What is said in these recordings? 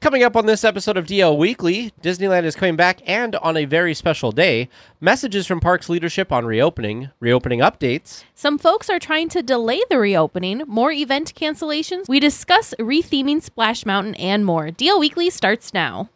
Coming up on this episode of DL Weekly, Disneyland is coming back and on a very special day. Messages from parks leadership on reopening, reopening updates. Some folks are trying to delay the reopening, more event cancellations. We discuss retheming Splash Mountain and more. DL Weekly starts now.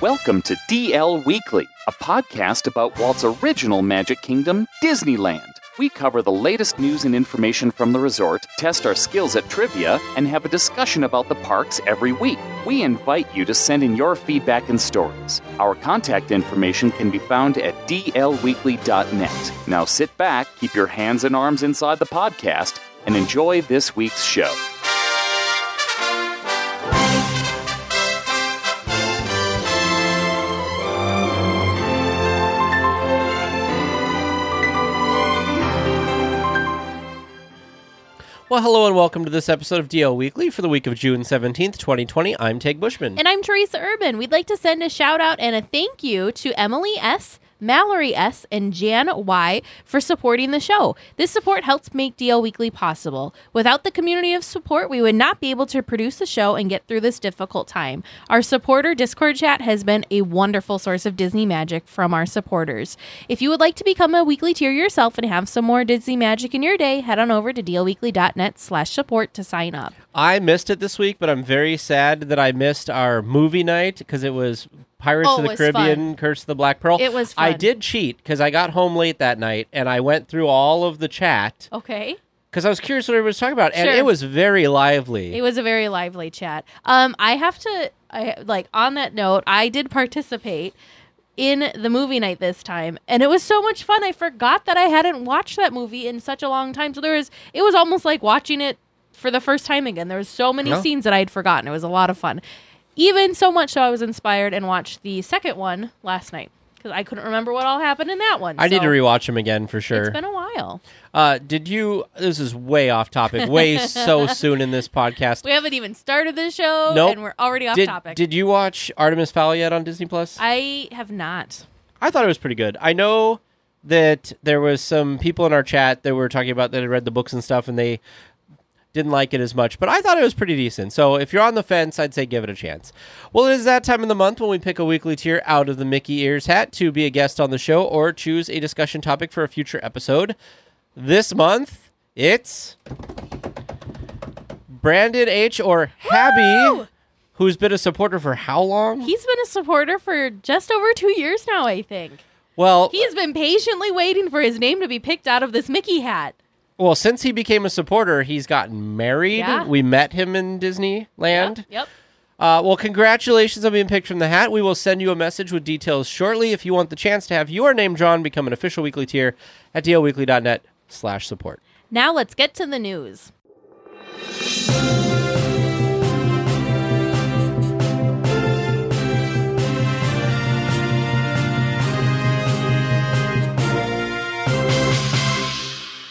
Welcome to DL Weekly, a podcast about Walt's original Magic Kingdom, Disneyland. We cover the latest news and information from the resort, test our skills at trivia, and have a discussion about the parks every week. We invite you to send in your feedback and stories. Our contact information can be found at dlweekly.net. Now sit back, keep your hands and arms inside the podcast, and enjoy this week's show. Well, hello and welcome to this episode of DL Weekly for the week of June 17th, 2020. I'm Tag Bushman. And I'm Teresa Urban. We'd like to send a shout out and a thank you to Emily S., Mallory S., and Jan Y. for supporting the show. This support helps make DL Weekly possible. Without the community of support, we would not be able to produce the show and get through this difficult time. Our supporter Discord chat has been a wonderful source of Disney magic from our supporters. If you would like to become a weekly tier yourself and have some more Disney magic in your day, head on over to dlweekly.net slash support to sign up. I missed it this week, but I'm very sad that I missed our movie night because it was Pirates Oh, of the Caribbean, Curse of the Black Pearl. It was Fun. I did cheat because I got home late that night and I went through all of the chat Okay. because I was curious what everybody was talking about, and Sure. it was very lively. It was a very lively chat. Um, I have to, I like on that note, I did participate in the movie night this time, and it was so much fun. I forgot that I hadn't watched that movie in such a long time, so there was, it was almost like watching it for the first time again. There was so many scenes that I had forgotten. It was a lot of fun. Even so much so, I was inspired and watched the second one last night because I couldn't remember what all happened in that one. I need so to rewatch him again for sure. It's been a while. Uh, did you? This is way off topic, way so soon in this podcast. We haven't even started the show, Nope. and we're already off Did, topic. did you watch Artemis Fowl yet on Disney Plus? I have not. I thought it was pretty good. I know that there was some people in our chat that were talking about that had read the books and stuff, and they didn't like it as much. But I thought it was pretty decent. So if you're on the fence, I'd say give it a chance. Well, it is that time of the month when we pick a weekly tier out of the Mickey Ears hat to be a guest on the show or choose a discussion topic for a future episode. This month, it's Brandon H. or Habby, who's been a supporter for how long? He's been a supporter for just over two years now, I think. well, He's been patiently waiting for his name to be picked out of this Mickey hat. Well, since he became a supporter, he's gotten married. Yeah. We met him in Disneyland. Yep. yep. Uh, well, congratulations on being picked from the hat. We will send you a message with details shortly. If you want the chance to have your name drawn, become an official weekly tier at dlweekly.net slash support. Now let's get to the news.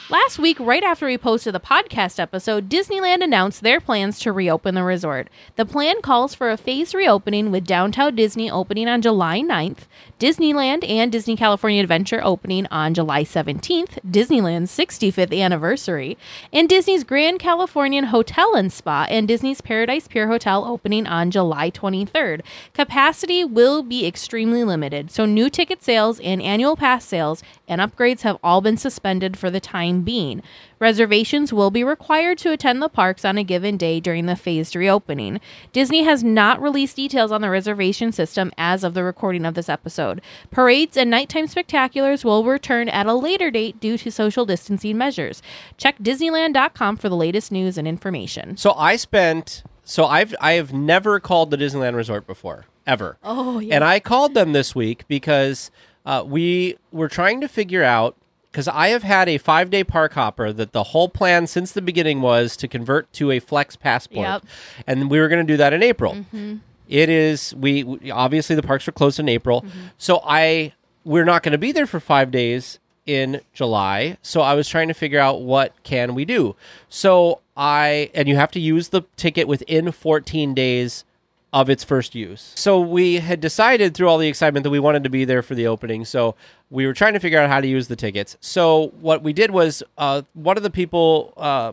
Last week, right after we posted the podcast episode, Disneyland announced their plans to reopen the resort. The plan calls for a phased reopening with Downtown Disney opening on July 9th, Disneyland and Disney California Adventure opening on July 17th, Disneyland's 65th anniversary, and Disney's Grand Californian Hotel and Spa and Disney's Paradise Pier Hotel opening on July 23rd. Capacity will be extremely limited, so new ticket sales and annual pass sales and upgrades have all been suspended for the time being. Reservations will be required to attend the parks on a given day during the phased reopening. Disney has not released details on the reservation system as of the recording of this episode. Parades and nighttime spectaculars will return at a later date due to social distancing measures. Check Disneyland.com for the latest news and information. So I spent. So I've I have never called the Disneyland Resort before ever. Oh, yeah. And I called them this week because uh, we were trying to figure out because I have had a five day park hopper that the whole plan since the beginning was to convert to a flex passport, Yep. and we were going to do that in April. Mm-hmm. It is we, we obviously the parks were closed in April, mm-hmm. so I we're not going to be there for five days in July. So I was trying to figure out what can we do. So I and you have to use the ticket within 14 days of its first use. So we had decided through all the excitement that we wanted to be there for the opening. So we were trying to figure out how to use the tickets. So what we did was uh, one of the people uh,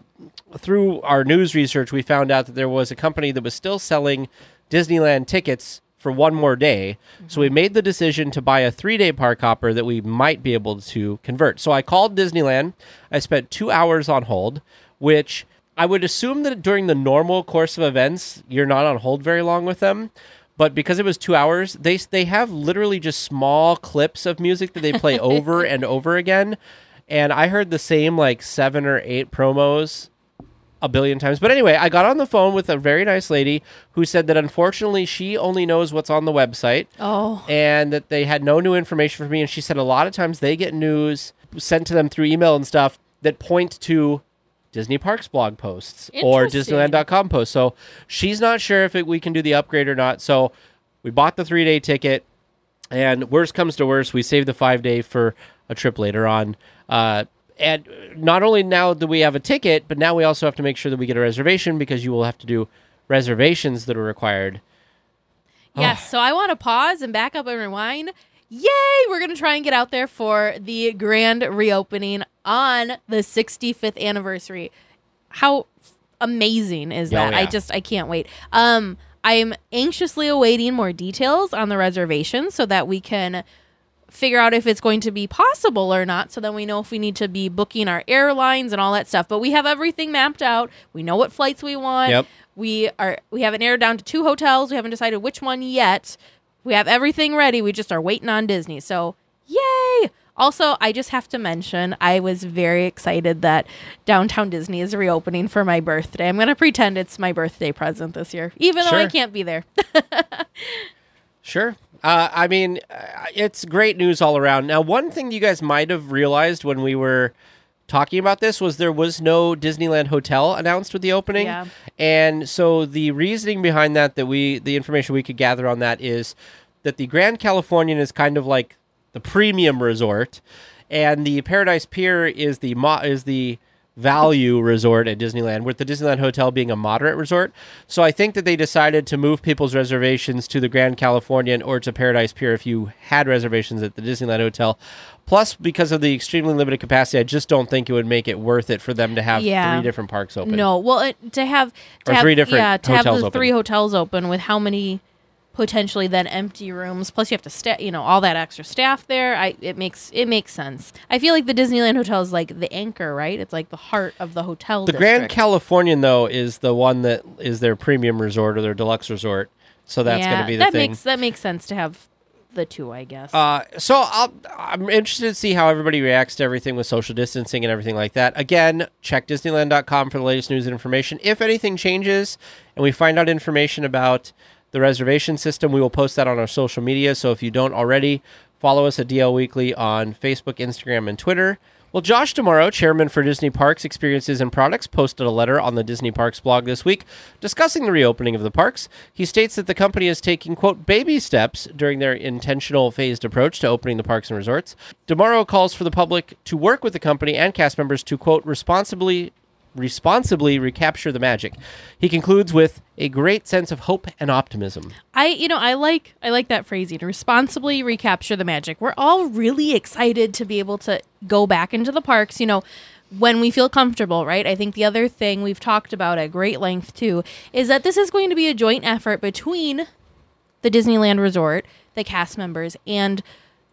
through our news research, we found out that there was a company that was still selling Disneyland tickets for one more day. So we made the decision to buy a three day park hopper that we might be able to convert. So I called Disneyland. I spent two hours on hold, which I would assume that during the normal course of events, you're not on hold very long with them. But because it was two hours, they they have literally just small clips of music that they play over and over again. And I heard the same like seven or eight promos a billion times. But anyway, I got on the phone with a very nice lady who said that unfortunately she only knows what's on the website Oh, and that they had no new information for me. And she said a lot of times they get news sent to them through email and stuff that point to Disney Parks blog posts or. Disneyland.com posts. So she's not sure if it, we can do the upgrade or not. So we bought the three day ticket. And worst comes to worst, we save the five day for a trip later on. Uh, and not only now do we have a ticket, but now we also have to make sure that we get a reservation because you will have to do reservations that are required. Yes, so I want to pause and back up and rewind. Yay! We're going to try and get out there for the grand reopening on the 65th anniversary. How amazing is Oh, that? I just I can't wait. Um I'm anxiously awaiting more details on the reservation so that we can figure out if it's going to be possible or not so then we know if we need to be booking our airlines and all that stuff but we have everything mapped out we know what flights we want Yep. we are we haven't narrowed down to two hotels we haven't decided which one yet we have everything ready. We just are waiting on disney. So yay! Also i just have to mention i was very excited that downtown disney is reopening for my birthday. I'm going to pretend it's my birthday present this year even though i can't be there. Sure. Uh, I mean, uh, it's great news all around. Now, one thing you guys might have realized when we were talking about this was there was no Disneyland hotel announced with the opening. Yeah. And so the reasoning behind that that we the information we could gather on that is that the Grand Californian is kind of like the premium resort and the Paradise Pier is the mo- is the value resort at Disneyland, with the Disneyland Hotel being a moderate resort. So I think that they decided to move people's reservations to the Grand Californian or to Paradise Pier if you had reservations at the Disneyland Hotel. Plus, because of the extremely limited capacity, I just don't think it would make it worth it for them to have Yeah. three different parks open. No, well, it, to have to Or have, three different yeah, to have the open. three hotels open with how many potentially then empty rooms. Plus, you have to sta you know, all that extra staff there. I it makes it makes sense. I feel like the Disneyland Hotel is like the anchor, right? It's like the heart of the hotel. The Grand. Californian, though, is the one that is their premium resort or their deluxe resort. So that's yeah, going to be the that thing. makes that makes sense to have the two, I guess. Uh, so I'll, I'm interested to see how everybody reacts to everything with social distancing and everything like that. Again, check Disneyland.com for the latest news and information. If anything changes and we find out information about the reservation system, we will post that on our social media. So if you don't already, follow us at DL Weekly on Facebook, Instagram, and Twitter. Well, Josh D'Amaro, chairman for Disney Parks Experiences and Products, posted a letter on the Disney Parks blog this week discussing the reopening of the parks. He states that the company is taking, quote, baby steps during their intentional phased approach to opening the parks and resorts. Tomorrow calls for the public to work with the company and cast members to, quote, responsibly responsibly recapture the magic. He concludes with a great sense of hope and optimism. I you know I like I like that phrasing responsibly recapture the magic. We're all really excited to be able to go back into the parks, you know, when we feel comfortable, right? I think the other thing we've talked about at great length too is that this is going to be a joint effort between the Disneyland Resort, the cast members and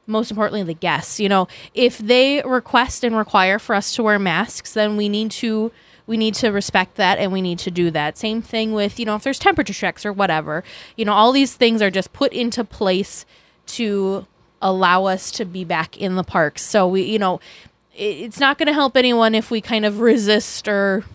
most importantly the guests. You know, if they request and require for us to wear masks, then we need to we need to respect that and we need to do that. Same thing with, you know, if there's temperature checks or whatever. You know, all these things are just put into place to allow us to be back in the parks. So we, you know, it, it's not going to help anyone if we kind of resist or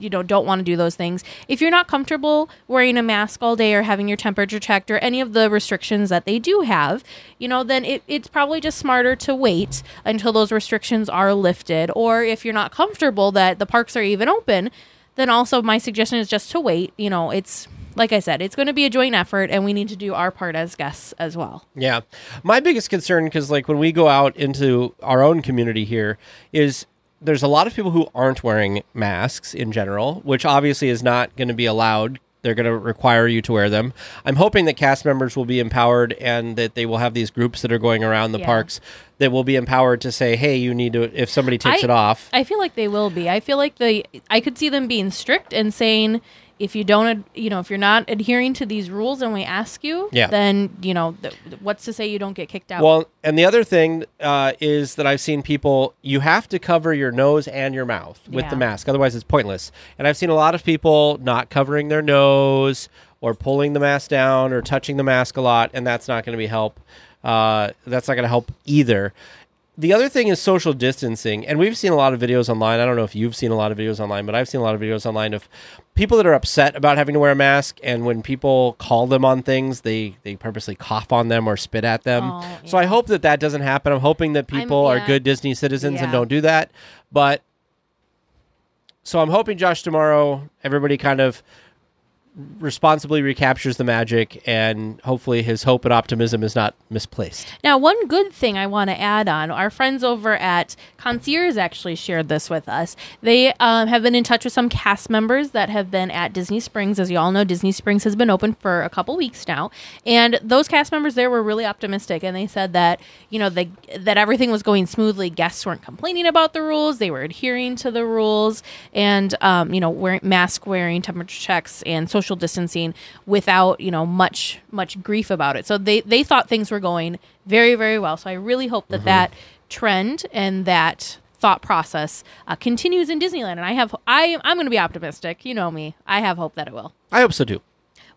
you know don't want to do those things. If you're not comfortable wearing a mask all day or having your temperature checked or any of the restrictions that they do have you know then it, it's probably just smarter to wait until those restrictions are lifted. Or if you're not comfortable that the parks are even open then also my suggestion is just to wait. You know it's like i said it's going to be a joint effort and we need to do our part as guests as well. Yeah. My biggest concern, because like when we go out into our own community here, is there's a lot of people who aren't wearing masks in general, which obviously is not going to be allowed they're going to require you to wear them. I'm hoping that cast members will be empowered and that they will have these groups that are going around the Yeah. parks that will be empowered to say, "Hey, you need to if somebody takes I- it off." I feel like they will be. I feel like the I could see them being strict and saying if you don't, ad- you know, if you're not adhering to these rules and we ask you, Yeah. then you know, th- what's to say you don't get kicked out? Well, and the other thing uh, is that I've seen people, you have to cover your nose and your mouth with Yeah. the mask. Otherwise, it's pointless. And I've seen a lot of people not covering their nose or pulling the mask down or touching the mask a lot, and that's not going to be help. Uh, that's not going to help either. The other thing is social distancing, and we've seen a lot of videos online. I don't know if you've seen a lot of videos online, but I've seen a lot of videos online of people that are upset about having to wear a mask, and when people call them on things, they they purposely cough on them or spit at them. Oh, So I hope that that doesn't happen. I'm hoping that people are good Disney citizens and don't do that. But so I'm hoping Josh D'Amaro, everybody kind of responsibly recaptures the magic, and hopefully his hope and optimism is not misplaced. Now, one good thing I want to add on our friends over at Concierge actually shared this with us. They um, have been in touch with some cast members that have been at Disney Springs. As you all know, Disney Springs has been open for a couple weeks now. And those cast members there were really optimistic. And they said that, you know, the, that everything was going smoothly. Guests weren't complaining about the rules, they were adhering to the rules and, um, you know, wearing mask wearing, temperature checks, and social distancing without, you know, much, much grief about it. So they, they thought things were going very, very well. So I really hope that that trend and that thought process uh, continues in Disneyland. And I have, I, I'm going to be optimistic. You know me. I have hope that it will. I hope so too.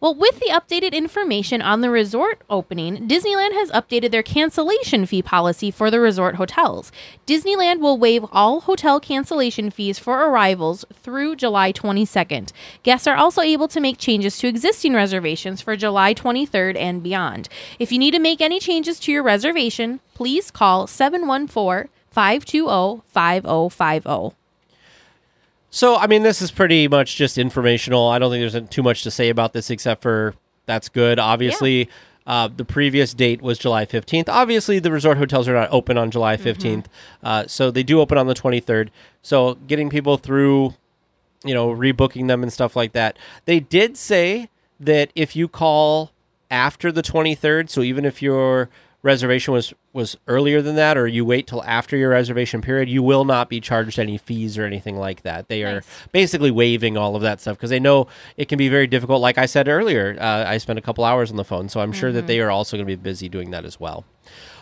Well, with the updated information on the resort opening, Disneyland has updated their cancellation fee policy for the resort hotels. Disneyland will waive all hotel cancellation fees for arrivals through July 22nd. Guests are also able to make changes to existing reservations for July 23rd and beyond. If you need to make any changes to your reservation, please call 714 520 5050. So, I mean, this is pretty much just informational. I don't think there's too much to say about this except for that's good. Obviously, uh, the previous date was July 15th. Obviously, the resort hotels are not open on July 15th. Uh, so, they do open on the 23rd. So, getting people through, you know, rebooking them and stuff like that. They did say that if you call after the 23rd, so even if your reservation was was earlier than that or you wait till after your reservation period you will not be charged any fees or anything like that. They are Nice. basically waiving all of that stuff because they know it can be very difficult. Like i said earlier uh, i spent a couple hours on the phone so i'm sure that they are also going to be busy doing that as well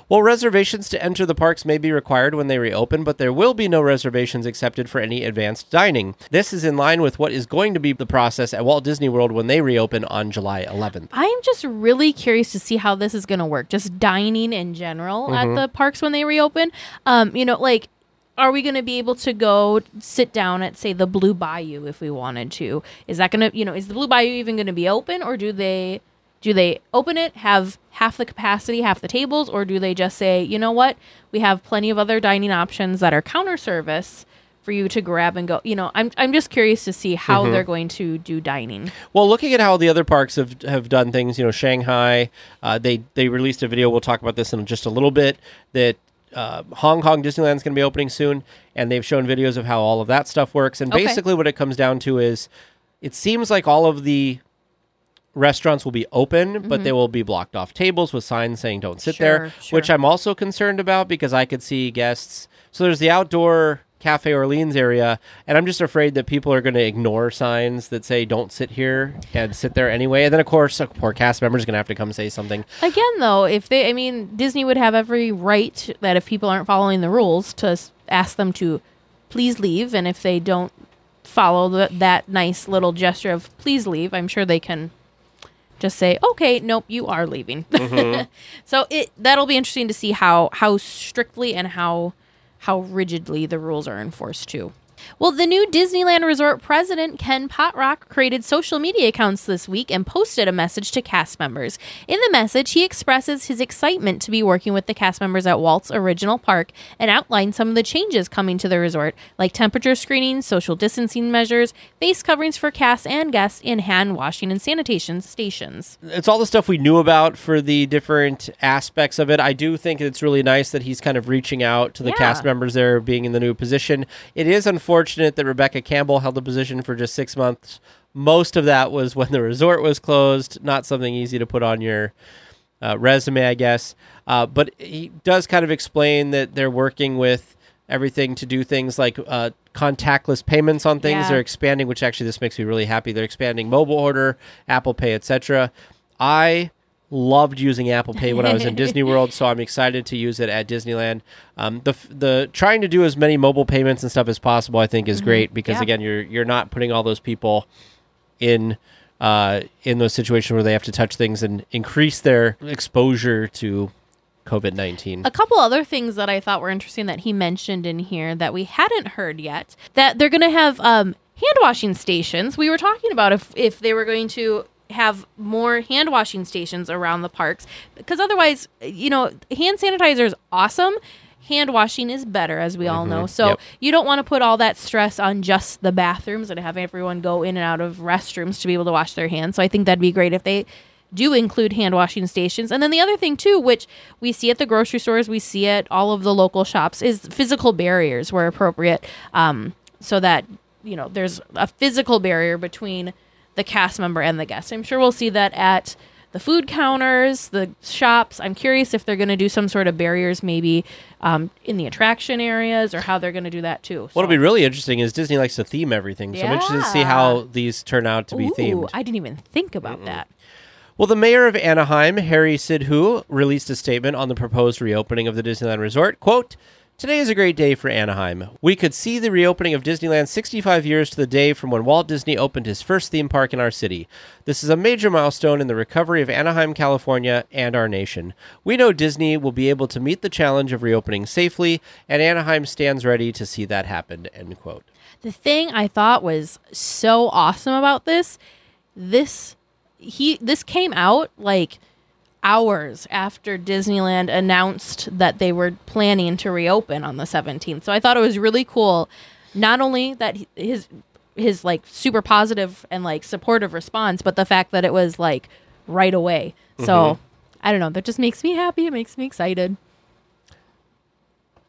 well, reservations to enter the parks may be required when they reopen, but there will be no reservations accepted for any advanced dining. This is in line with what is going to be the process at Walt Disney World when they reopen on July 11th. I'm just really curious to see how this is going to work. Just dining in general at the parks when they reopen. Um, you know, like, are we going to be able to go sit down at, say, the Blue Bayou if we wanted to? Is that going to, you know, is the Blue Bayou even going to be open, or do they? Do they open it, have half the capacity, half the tables, or do they just say, you know what, we have plenty of other dining options that are counter service for you to grab and go? You know, I'm I'm just curious to see how they're going to do dining. Well, looking at how the other parks have have done things, you know, Shanghai, uh, they they released a video. We'll talk about this in just a little bit. That uh, Hong Kong Disneyland's going to be opening soon, and they've shown videos of how all of that stuff works. And Okay. basically, what it comes down to is, it seems like all of the restaurants will be open, but they will be blocked off tables with signs saying "Don't sit there," Mm-hmm. Sure, which. I'm also concerned about because I could see guests. So there's the outdoor Cafe Orleans area, and I'm just afraid that people are going to ignore signs that say "Don't sit here" and sit there anyway. And then, of course, a poor cast member is going to have to come say something. Again, though, if they, I mean, Disney would have every right that if people aren't following the rules to ask them to please leave. And if they don't follow the, that nice little gesture of please leave, I'm sure they can just say, okay, nope, you are leaving. Mm-hmm. so it that'll be interesting to see how how strictly and how how rigidly the rules are enforced too. Well, the new Disneyland Resort president, Ken Potrock, created social media accounts this week and posted a message to cast members. In the message, he expresses his excitement to be working with the cast members at Walt's original park and outlines some of the changes coming to the resort, like temperature screening, social distancing measures, face coverings for cast and guests, and hand washing and sanitation stations. it's all the stuff we knew about for the different aspects of it. I do think it's really nice that he's kind of reaching out to the Yeah. cast members there being in the new position. It is unfortunate that Rebecca Campbell held the position for just six months most of that was when the resort was closed. Not something easy to put on your uh, resume, I guess. Uh, but he does kind of explain that they're working with everything to do things like uh, contactless payments on things. Yeah. They're expanding, which actually this makes me really happy. They're expanding mobile order, Apple Pay, etc. I loved using Apple Pay when I was in Disney World, so I'm excited to use it at Disneyland. Um, the the trying to do as many mobile payments and stuff as possible, I think, is great because Mm-hmm. Yeah. again, you're you're not putting all those people in uh, in those situations where they have to touch things and increase their exposure to COVID nineteen. A couple other things that I thought were interesting that he mentioned in here that we hadn't heard yet. That they're going to have um, hand washing stations. We were talking about if if they were going to have more hand washing stations around the parks because otherwise, you know, hand sanitizer is awesome. Hand washing is better, as we all know. So Yep. you don't want to put all that stress on just the bathrooms and have everyone go in and out of restrooms to be able to wash their hands. So I think that'd be great if they do include hand washing stations. And then the other thing too, which we see at the grocery stores, we see at all of the local shops, is physical barriers where appropriate, um, so that you know there's a physical barrier between the cast member and the guest. I'm sure we'll see that at the food counters, the shops. I'm curious if they're going to do some sort of barriers, maybe um, in the attraction areas, or how they're going to do that too. What'll be really interesting is Disney likes to theme everything, so I'm interested to see how these turn out to be Ooh, themed. I didn't even think about that. Well, the mayor of Anaheim, Harry Sidhu, released a statement on the proposed reopening of the Disneyland Resort. Quote, Today is a great day for Anaheim. We could see the reopening of Disneyland 65 years to the day from when Walt Disney opened his first theme park in our city. This is a major milestone in the recovery of Anaheim, California, and our nation. We know Disney will be able to meet the challenge of reopening safely, and Anaheim stands ready to see that happen. End quote. The thing I thought was so awesome about this, this he this came out like hours after Disneyland announced that they were planning to reopen on the 17th. So I thought it was really cool not only that his his like super positive and like supportive response, but the fact that it was like right away. So mm-hmm. I don't know, that just makes me happy. It makes me excited.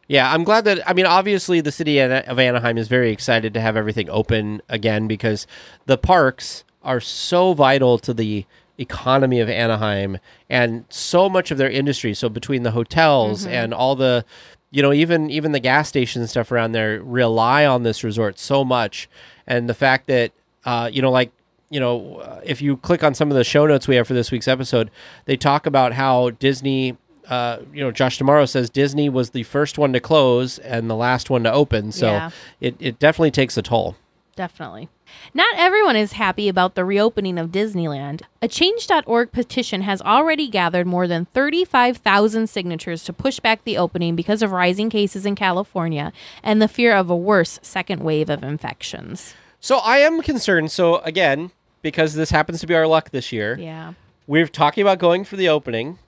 Yeah, I'm glad that. I mean, obviously, the city of Anaheim is very excited to have everything open again because the parks are so vital to the economy of Anaheim and so much of their industry. So between the hotels and all the, you know, even even the gas stations and stuff around there rely on this resort so much, and the fact that, uh, you know, like you know, uh, if you click on some of the show notes we have for this week's episode, they talk about how Disney, uh, you know, Josh D'Amaro says Disney was the first one to close and the last one to open. So Yeah. it, it definitely takes a toll. Definitely. Not everyone is happy about the reopening of Disneyland. A Change.org petition has already gathered more than 35,000 signatures to push back the opening because of rising cases in California and the fear of a worse second wave of infections. So I am concerned. So again, because this happens to be our luck this year, Yeah. we're talking about going for the opening.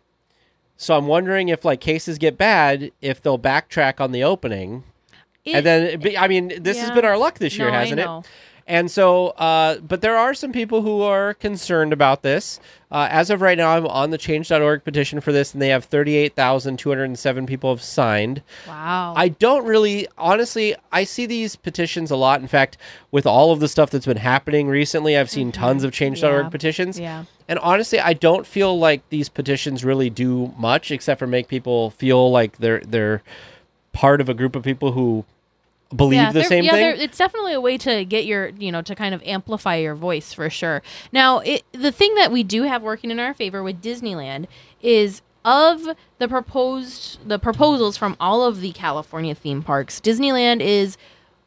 So I'm wondering if like cases get bad, if they'll backtrack on the opening. and then I mean, this has been our luck this year, No, hasn't know. it? And so, uh, but there are some people who are concerned about this. Uh, as of right now, I'm on the Change.org petition for this, and they have 38,207 people have signed. Wow. I don't really, honestly, I see these petitions a lot. In fact, with all of the stuff that's been happening recently, I've seen tons of Change.org Mm-hmm. Yeah. petitions. Yeah. And honestly, I don't feel like these petitions really do much except for make people feel like they're they're part of a group of people who believe yeah, the same yeah, thing. It's definitely a way to get your, you know, to kind of amplify your voice for sure. Now, it, the thing that we do have working in our favor with Disneyland is of the proposed the proposals from all of the California theme parks. Disneyland is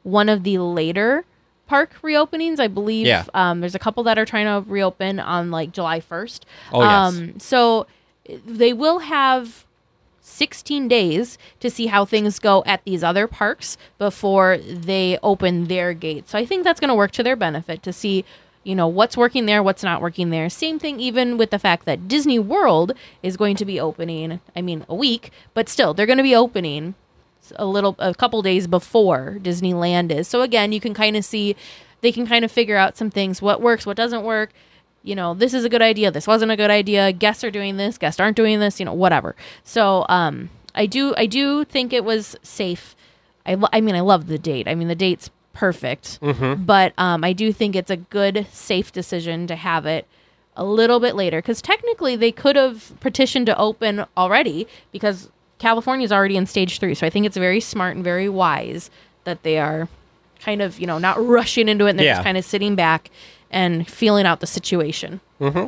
one of the later park reopenings. I believe Yeah. um, there's a couple that are trying to reopen on like July 1st. Oh, yes. Um, so they will have 16 days to see how things go at these other parks before they open their gates. So I think that's going to work to their benefit to see, you know, what's working there, what's not working there. Same thing even with the fact that Disney World is going to be opening, I mean, a week, but still they're going to be opening a little a couple days before Disneyland is. So again, you can kind of see they can kind of figure out some things what works, what doesn't work. You know, this is a good idea, this wasn't a good idea. Guests are doing this, guests aren't doing this, you know, whatever. So, um I do I do think it was safe. I lo- I mean, I love the date. I mean, the date's perfect. But um, I do think it's a good, safe decision to have it a little bit later because technically they could have petitioned to open already because California is already in stage three. So I think it's very smart and very wise that they are kind of, you know, not rushing into it and they're Yeah. just kind of sitting back and feeling out the situation. Mm-hmm.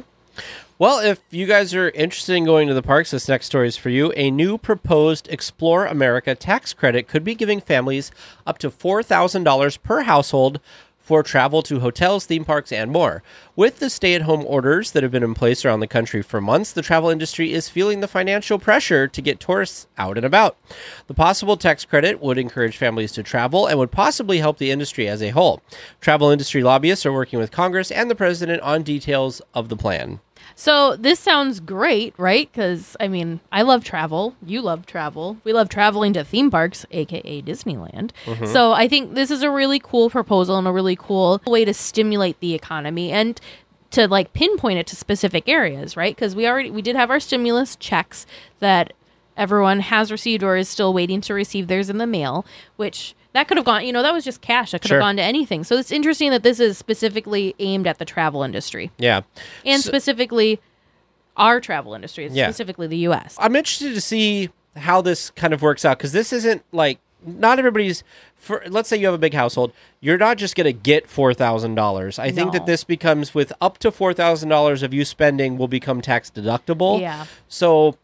Well, if you guys are interested in going to the parks, this next story is for you. A new proposed Explore America tax credit could be giving families up to $4,000 per household for travel to hotels, theme parks, and more. With the stay at home orders that have been in place around the country for months, the travel industry is feeling the financial pressure to get tourists out and about. The possible tax credit would encourage families to travel and would possibly help the industry as a whole. Travel industry lobbyists are working with Congress and the president on details of the plan. So this sounds great, right? Because I mean, I love travel. You love travel. We love traveling to theme parks, aka Disneyland. Mm-hmm. So I think this is a really cool proposal and a really cool way to stimulate the economy and to like pinpoint it to specific areas, right? Because we already we did have our stimulus checks that everyone has received or is still waiting to receive theirs in the mail, which that could have gone, you know, that was just cash. That could Sure. have gone to anything. So it's interesting that this is specifically aimed at the travel industry Yeah. and So- specifically our travel industry, Yeah. specifically the U.S. I'm interested to see how this kind of works out because this isn't like not everybody's. For let's say you have a big household, you're not just going to get four thousand dollars. I think that this becomes with up to four thousand dollars of you spending will become tax deductible. Yeah. So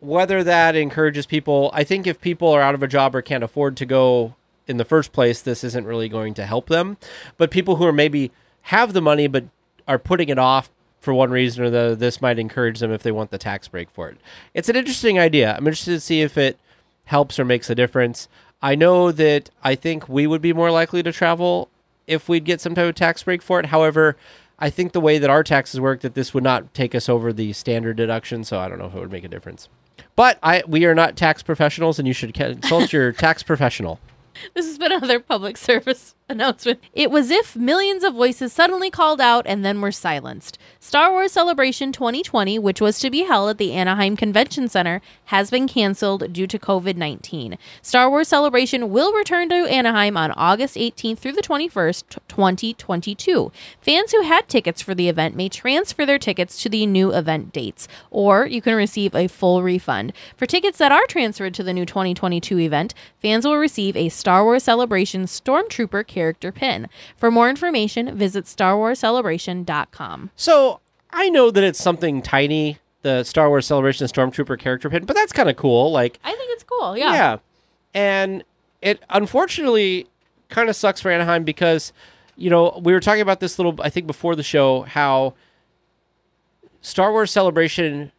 whether that encourages people, I think if people are out of a job or can't afford to go in the first place, this isn't really going to help them. But people who are maybe have the money but are putting it off for one reason or the other, this might encourage them if they want the tax break for it. It's an interesting idea. I'm interested to see if it helps or makes a difference. I know that I think we would be more likely to travel if we'd get some type of tax break for it. However, I think the way that our taxes work, that this would not take us over the standard deduction, so I don't know if it would make a difference. But I, we are not tax professionals, and you should consult your tax professional. This has been another public service announcement. It was if millions of voices suddenly called out and then were silenced. Star Wars Celebration 2020, which was to be held at the Anaheim Convention Center, has been canceled due to COVID 19. Star Wars Celebration will return to Anaheim on August 18th through the 21st, 2022. Fans who had tickets for the event may transfer their tickets to the new event dates, or you can receive a full refund. For tickets that are transferred to the new 2022 event, fans will receive a Star Wars Celebration Stormtrooper character pin. For more information, visit StarWarsCelebration.com. So I know that it's something tiny, the Star Wars Celebration Stormtrooper character pin, but that's kind of cool. Like, I think it's cool. Yeah. yeah. And it unfortunately kind of sucks for Anaheim because, you know, we were talking about this little, I think before the show, how Star Wars Celebration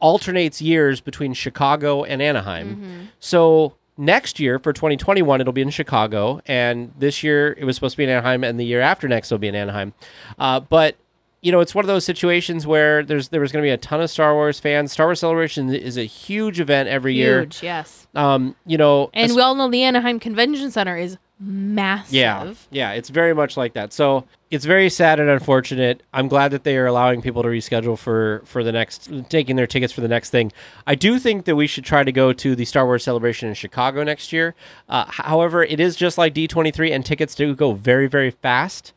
alternates years between Chicago and Anaheim. Mm-hmm. So next year for 2021, it'll be in Chicago, and this year it was supposed to be in Anaheim, and the year after next it'll be in Anaheim. Uh, but you know, it's one of those situations where there's there was going to be a ton of Star Wars fans. Star Wars Celebration is a huge event every year. Huge, yes. Um, you know, And we all know the Anaheim Convention Center is massive. yeah, yeah, it's very much like that. So it's very sad and unfortunate. I'm glad that they are allowing people to reschedule for for the next, taking their tickets for the next thing. I do think that we should try to go to the Star Wars celebration in Chicago next year. Uh, however, it is just like D23, and tickets do go very very fast.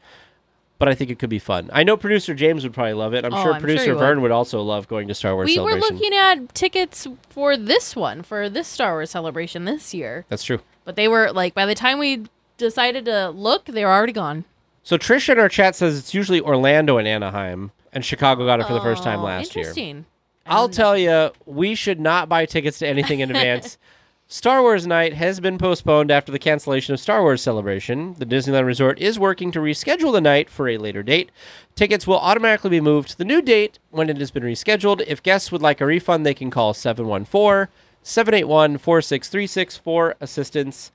But I think it could be fun. I know producer James would probably love it. I'm Oh, sure I'm producer would. Vern would also love going to Star Wars We were looking at tickets for this one, for this Star Wars celebration this year. That's true. But they were like by the time we decided to look, they were already gone. So Trish in our chat says it's usually Orlando and Anaheim, and Chicago got it for the first time Oh, last year. interesting. I'll tell you, we should not buy tickets to anything in advance. Star Wars Night has been postponed after the cancellation of Star Wars Celebration. The Disneyland Resort is working to reschedule the night for a later date. Tickets will automatically be moved to the new date when it has been rescheduled. If guests would like a refund, they can call 714 781 4636 for assistance.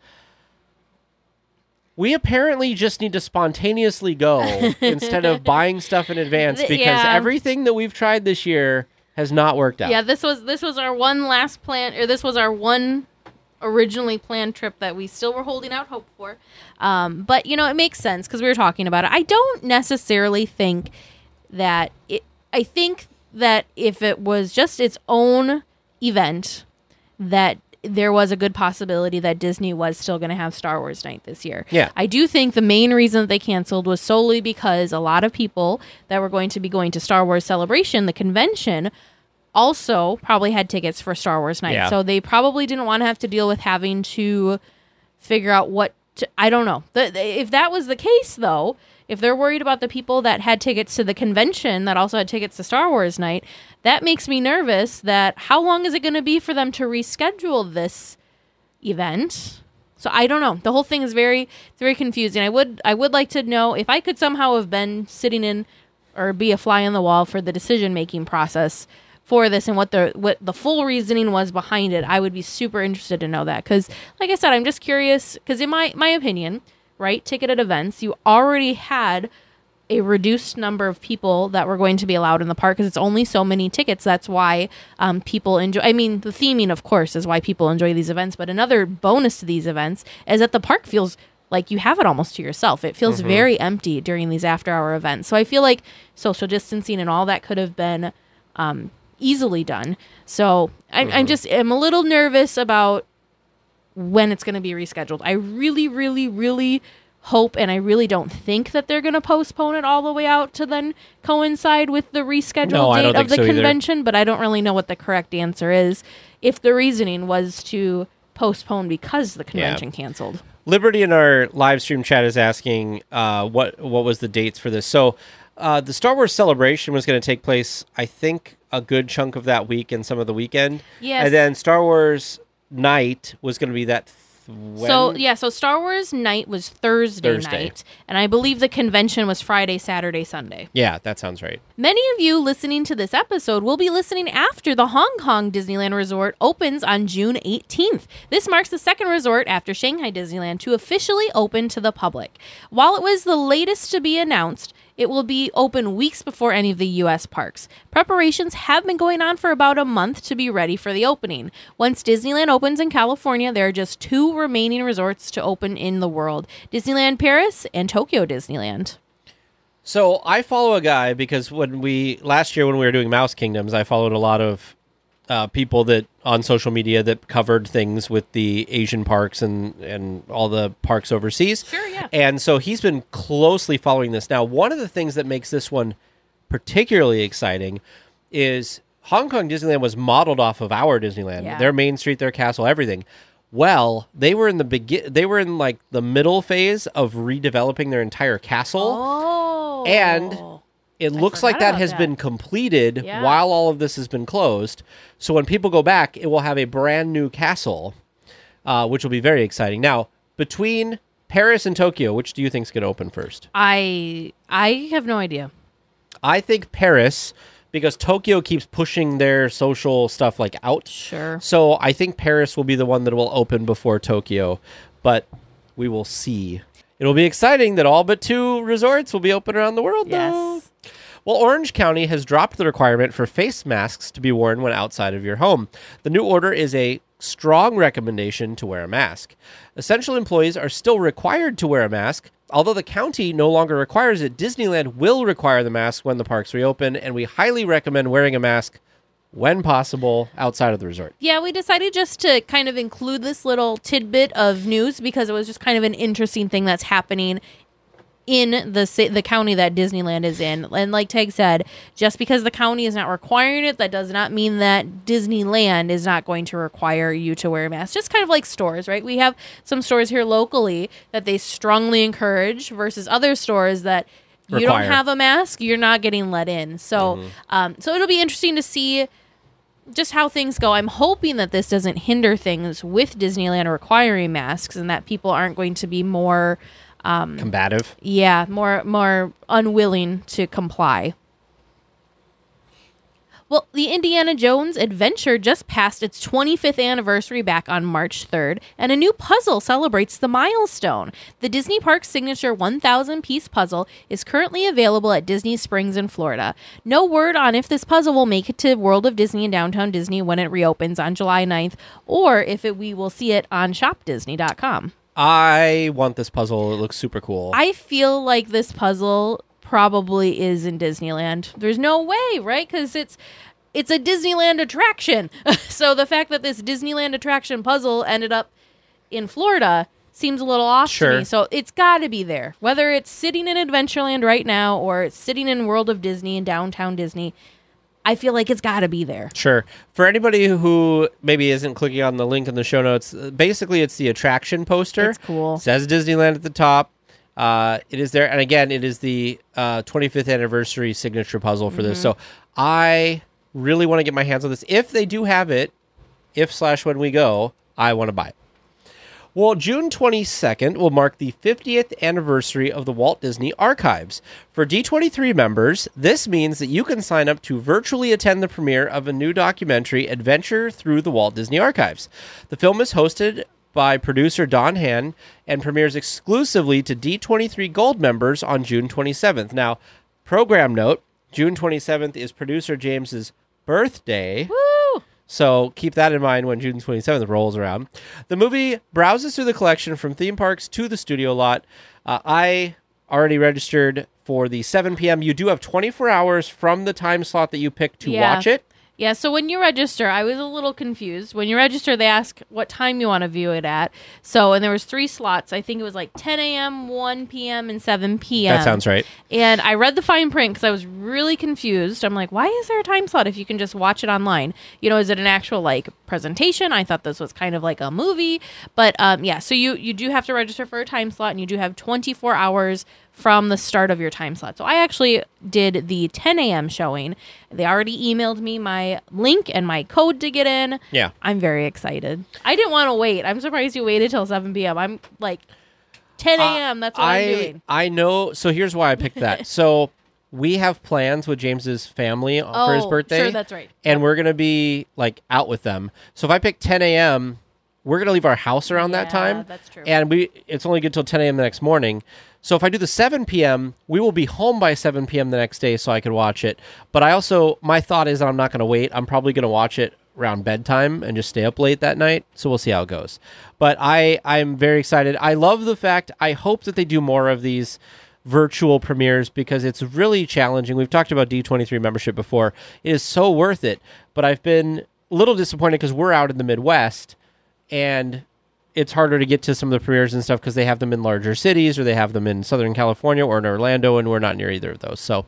We apparently just need to spontaneously go instead of buying stuff in advance because yeah. everything that we've tried this year has not worked out. Yeah, this was this was our one last plan, or this was our one originally planned trip that we still were holding out hope for. Um, but you know, it makes sense because we were talking about it. I don't necessarily think that it. I think that if it was just its own event, that there was a good possibility that Disney was still going to have Star Wars night this year. Yeah. I do think the main reason that they canceled was solely because a lot of people that were going to be going to Star Wars Celebration, the convention, also probably had tickets for Star Wars night. Yeah. So they probably didn't want to have to deal with having to figure out what to, I don't know. The, the- if that was the case though, if they're worried about the people that had tickets to the convention that also had tickets to Star Wars night, that makes me nervous that how long is it going to be for them to reschedule this event? So I don't know. The whole thing is very it's very confusing. I would I would like to know if I could somehow have been sitting in or be a fly on the wall for the decision making process for this and what the what the full reasoning was behind it. I would be super interested to know that cuz like I said I'm just curious cuz in my my opinion, right, ticketed events, you already had a reduced number of people that were going to be allowed in the park because it's only so many tickets. That's why um, people enjoy. I mean, the theming, of course, is why people enjoy these events. But another bonus to these events is that the park feels like you have it almost to yourself. It feels very empty during these after-hour events. So I feel like social distancing and all that could have been um, easily done. So I'm, I'm just I'm a little nervous about when it's going to be rescheduled. I really, really, really hope and I really don't think that they're going to postpone it all the way out to then coincide with the rescheduled No, date of the so either. convention, but I don't really know what the correct answer is if the reasoning was to postpone because the convention canceled. Liberty in our live stream chat is asking uh, what what was the dates for this. So uh, the Star Wars celebration was going to take place, I think, a good chunk of that week and some of the weekend. Yes. And then Star Wars night was going to be that. Th-? So yeah, so Star Wars night was Thursday, Thursday. night, and I believe the convention was Friday, Saturday, Sunday. Yeah, that sounds right. Many of you listening to this episode will be listening after the Hong Kong Disneyland Resort opens on June 18th. This marks the second resort after Shanghai Disneyland to officially open to the public. While it was the latest to be announced, it will be open weeks before any of the U.S. parks. Preparations have been going on for about a month to be ready for the opening. Once Disneyland opens in California, there are just two remaining resorts to open in the world Disneyland Paris and Tokyo Disneyland. So I follow a guy because when we last year when we were doing Mouse Kingdoms, I followed a lot of uh, people that on social media that covered things with the Asian parks and and all the parks overseas. Sure, yeah. And so he's been closely following this. Now, one of the things that makes this one particularly exciting is Hong Kong Disneyland was modeled off of our Disneyland. Yeah. Their main street, their castle, everything. Well, they were in the begin. They were in like the middle phase of redeveloping their entire castle. Oh. And it looks like that has that. been completed Yeah. while all of this has been closed. So when people go back, it will have a brand new castle, uh, which will be very exciting. Now, between Paris and Tokyo, which do you think is going to open first? I I have no idea. I think Paris, because Tokyo keeps pushing their social stuff like out. Sure. So I think Paris will be the one that will open before Tokyo, but we will see. It'll be exciting that all but two resorts will be open around the world. though. Well, Orange County has dropped the requirement for face masks to be worn when outside of your home. The new order is a strong recommendation to wear a mask. Essential employees are still required to wear a mask. Although the county no longer requires it, Disneyland will require the mask when the parks reopen, and we highly recommend wearing a mask when possible outside of the resort. Yeah, we decided just to kind of include this little tidbit of news because it was just kind of an interesting thing that's happening in the the county that Disneyland is in. And like Tag said, just because the county is not requiring it, that does not mean that Disneyland is not going to require you to wear a mask. Just kind of like stores, right? We have some stores here locally that they strongly encourage versus other stores that you Require. don't have a mask, you're not getting let in. So, um, so it'll be interesting to see just how things go. I'm hoping that this doesn't hinder things with Disneyland requiring masks and that people aren't going to be more Um, Combative. yeah, more more unwilling to comply. Well, the Indiana Jones adventure just passed its 25th anniversary back on March 3rd, and a new puzzle celebrates the milestone. The Disney Parks signature 1,000 piece puzzle is currently available at Disney Springs in Florida. No word on if this puzzle will make it to World of Disney and Downtown Disney when it reopens on July 9th, or if it, we will see it on shopdisney.com. I want this puzzle. It looks super cool. I feel like this puzzle probably is in Disneyland. There's no way, right? Because it's it's a Disneyland attraction. so the fact that this Disneyland attraction puzzle ended up in Florida seems a little off to Sure. me. So it's got to be there. Whether it's sitting in Adventureland right now or it's sitting in World of Disney in downtown Disney, I feel like it's got to be there. Sure. For anybody who maybe isn't clicking on the link in the show notes, basically it's the attraction poster. It's cool. says Disneyland at the top. Uh, it is there, and again, it is the uh, 25th anniversary signature puzzle for this. Mm-hmm. So I really want to get my hands on this. If they do have it, if slash when we go, I want to buy it. Well, June 22nd will mark the 50th anniversary of the Walt Disney Archives. For D23 members, this means that you can sign up to virtually attend the premiere of a new documentary, Adventure Through the Walt Disney Archives. The film is hosted by producer Don Hahn and premieres exclusively to D23 Gold members on June 27th. Now, program note June 27th is producer James's birthday. Woo! So keep that in mind when June 27th rolls around. The movie browses through the collection from theme parks to the studio lot. Uh, I already registered for the 7 p.m. You do have 24 hours from the time slot that you pick to Yeah. watch it. Yeah, so when you register, I was a little confused. When you register, they ask what time you want to view it at. So, and there was three slots. I think it was like 10 a.m., 1 p.m., and 7 p.m. That sounds right. And I read the fine print because I was really confused. I'm like, why is there a time slot if you can just watch it online? You know, is it an actual like presentation? I thought this was kind of like a movie, but um, yeah. So you you do have to register for a time slot, and you do have 24 hours from the start of your time slot. So I actually did the 10 a.m. showing. They already emailed me my link and my code to get in. Yeah. I'm very excited. I didn't want to wait. I'm surprised you waited till 7 p.m. I'm like 10 a.m. That's what Uh, I, I'm doing. I know. So here's why I picked that. so we have plans with James's family for his Oh, birthday. sure, that's right. And we're going to be like out with them. So if I pick 10 a.m., we're going to leave our house around that time. that's true. And we it's only good till 10 a.m. the next morning. So if I do the 7 p.m., we will be home by 7 p.m. the next day so I could watch it. But I also, my thought is that I'm not going to wait. I'm probably going to watch it around bedtime and just stay up late that night. So we'll see how it goes. But I, I'm very excited. I love the fact, I hope that they do more of these virtual premieres because it's really challenging. We've talked about D23 membership before. It is so worth it. But I've been a little disappointed because we're out in the Midwest and it's harder to get to some of the premieres and stuff because they have them in larger cities or they have them in Southern California or in Orlando, and we're not near either of those. So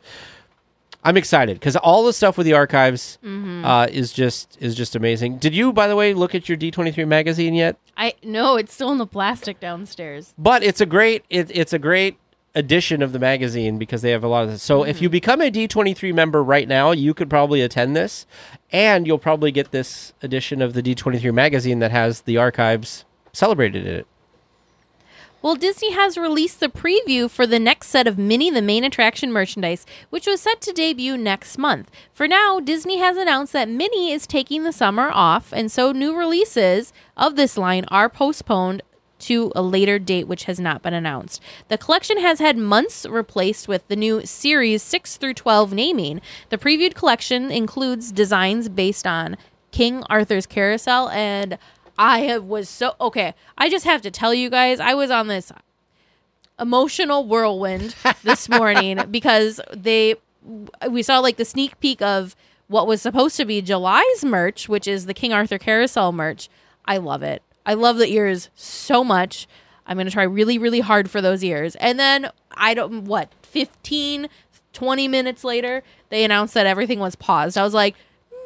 I'm excited because all the stuff with the archives uh, is just is just amazing. Did you, by the way, look at your D23 magazine yet? I no, it's still in the plastic downstairs. But it's a great it, it's a great edition of the magazine because they have a lot of this. So if you become a D23 member right now, you could probably attend this, and you'll probably get this edition of the D23 magazine that has the archives celebrated it. Well, Disney has released the preview for the next set of Minnie the Main Attraction merchandise, which was set to debut next month. For now, Disney has announced that Minnie is taking the summer off, and so new releases of this line are postponed to a later date, which has not been announced. The collection has had months replaced with the new series 6 through 12 naming. The previewed collection includes designs based on King Arthur's Carousel and I have- was so okay. I just have to tell you guys, I was on this emotional whirlwind this morning because they we saw like the sneak peek of what was supposed to be July's merch, which is the King Arthur Carousel merch. I love it. I love the ears so much. I'm going to try really really hard for those ears. And then I don't what 15 20 minutes later, they announced that everything was paused. I was like,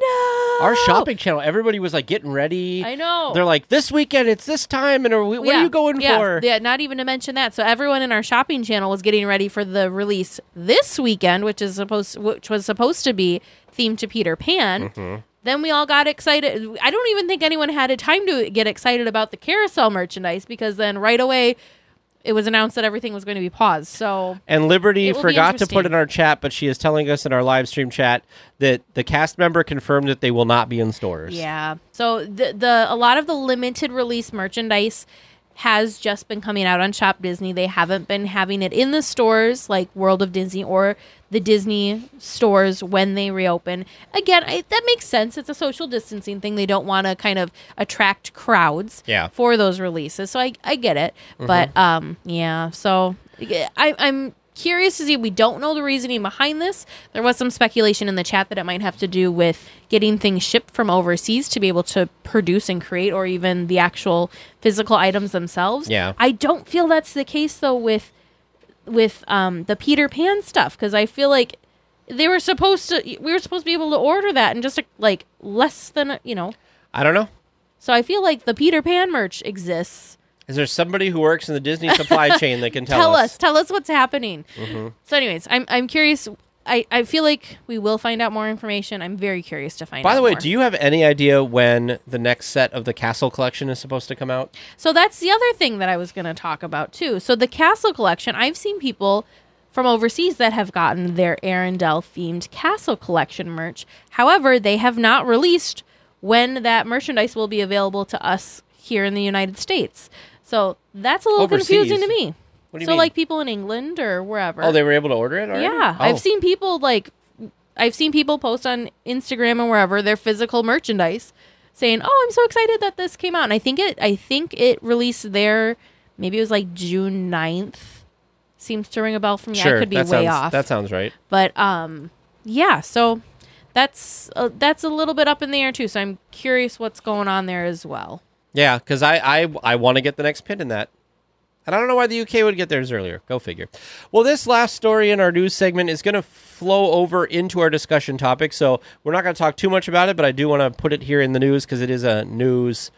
"No." Our shopping channel, everybody was like getting ready. I know. They're like, this weekend, it's this time, and are we, what are you going yeah, for? Yeah, not even to mention that. So everyone in our shopping channel was getting ready for the release this weekend, which is supposed which was supposed to be themed to Peter Pan. Mm-hmm. Then we all got excited. I don't even think anyone had a time to get excited about the carousel merchandise because then right away it was announced that everything was going to be paused. So And Liberty It will be forgot to put in our chat, but she is telling us in our live stream chat that the cast member confirmed that they will not be in stores. Yeah. So the the a lot of the limited release merchandise has just been coming out on Shop Disney. They haven't been having it in the stores like World of Disney or the Disney stores when they reopen. Again, I, that makes sense. It's a social distancing thing. They don't want to kind of attract crowds Yeah. for those releases. So I I get it. But um yeah, so I I'm curious to see. We don't know the reasoning behind this. There was some speculation in the chat that it might have to do with getting things shipped from overseas to be able to produce and create, or even the actual physical items themselves. Yeah. I don't feel that's the case though with with um, the Peter Pan stuff because I feel like they were supposed to. We were supposed to be able to order that in just like less than a- you know. I don't know. So I feel like the Peter Pan merch exists. Is there somebody who works in the Disney supply chain that can tell, us? tell us? us. tell us what's happening Mm-hmm. so anyways i'm i'm curious I, I feel like we will find out more information. I'm very curious to find By out. By the way, more. do you have any idea when the next set of the Castle collection is supposed to come out? So that's the other thing that I was going to talk about too. So the Castle collection, I've seen people from overseas that have gotten their Arendelle themed Castle collection merch. However, they have not released when that merchandise will be available to us here in the United States. So that's a little Overseas? confusing to me. What do you so mean? like people in England or wherever. Oh, they were able to order it already? Yeah, Oh. I've seen people like I've seen people post on Instagram and wherever their physical merchandise saying, "Oh, I'm so excited that this came out." And I think it I think it released there maybe it was like June 9th. Seems to ring a bell for me. Sure, I could be that way sounds, off. That sounds right. but um yeah, so that's uh, that's a little bit up in the air too. So I'm curious what's going on there as well. Yeah, because I I, I want to get the next pin in that. And I don't know why the UK would get theirs earlier. Go figure. Well, this last story in our news segment is going to flow over into our discussion topic. So we're not going to talk too much about it, but I do want to put it here in the news because it is a news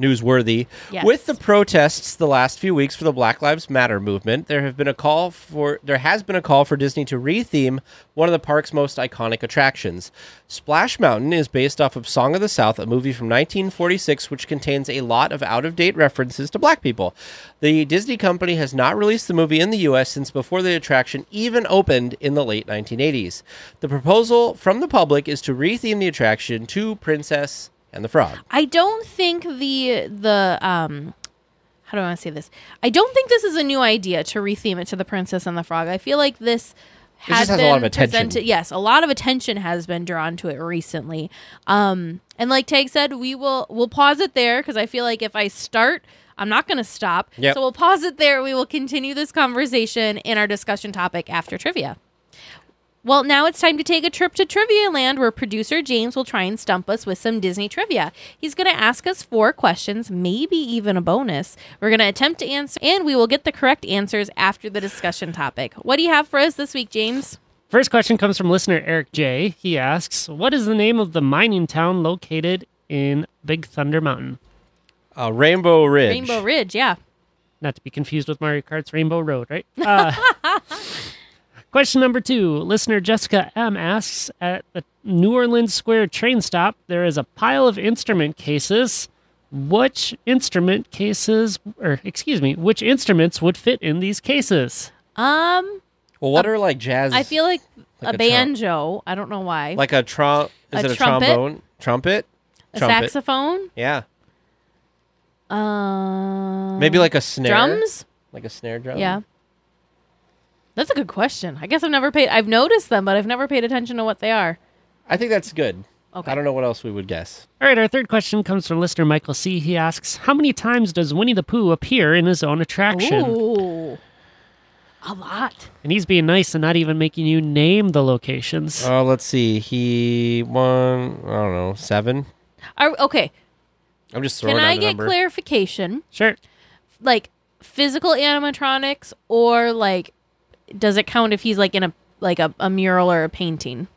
newsworthy. Yes. With the protests the last few weeks for the Black Lives Matter movement, there have been a call for there has been a call for Disney to retheme one of the park's most iconic attractions. Splash Mountain is based off of Song of the South, a movie from 1946 which contains a lot of out-of-date references to black people. The Disney company has not released the movie in the US since before the attraction even opened in the late 1980s. The proposal from the public is to retheme the attraction to Princess and the Frog. I don't think the the um how do I want to say this? I don't think this is a new idea to retheme it to the Princess and the Frog. I feel like this has has a been lot of attention. presented. Yes, a lot of attention has been drawn to it recently. Um, and like Tag said, we will we'll pause it there because I feel like if I start, I'm not going to stop. Yep. So we'll pause it there. We will continue this conversation in our discussion topic after trivia. Well, now it's time to take a trip to Trivia Land where producer James will try and stump us with some Disney trivia. He's going to ask us four questions, maybe even a bonus. We're going to attempt to answer, and we will get the correct answers after the discussion topic. What do you have for us this week, James? First question comes from listener Eric J. He asks, What is the name of the mining town located in Big Thunder Mountain? Uh, Rainbow Ridge. Rainbow Ridge, yeah. Not to be confused with Mario Kart's Rainbow Road, right? Uh, question number two. Listener Jessica M asks At the New Orleans Square train stop, there is a pile of instrument cases. Which instrument cases, or excuse me, which instruments would fit in these cases? Um, Well, what are like jazz? I feel like, Like a, a trum- banjo. I don't know why. like a trom. Is A it a trumpet? trombone? Trumpet. a trumpet. saxophone. Yeah, Um, maybe like a snare. drums. Like a snare drum. Yeah. That's a good question. I guess I've never paid. I've noticed them, but I've never paid attention to what they are. I think that's good. Okay. I don't know what else we would guess. All right, our third question comes from listener Michael C. He asks, How many times does Winnie the Pooh appear in his own attraction? Ooh, a lot. And he's being nice and not even making you name the locations. Oh, let's see. He won. I don't know. Seven. Are, okay. I'm just throwing Can out I a get number. clarification? Sure. Like physical animatronics, or like, does it count if he's like in a like a, a mural or a painting?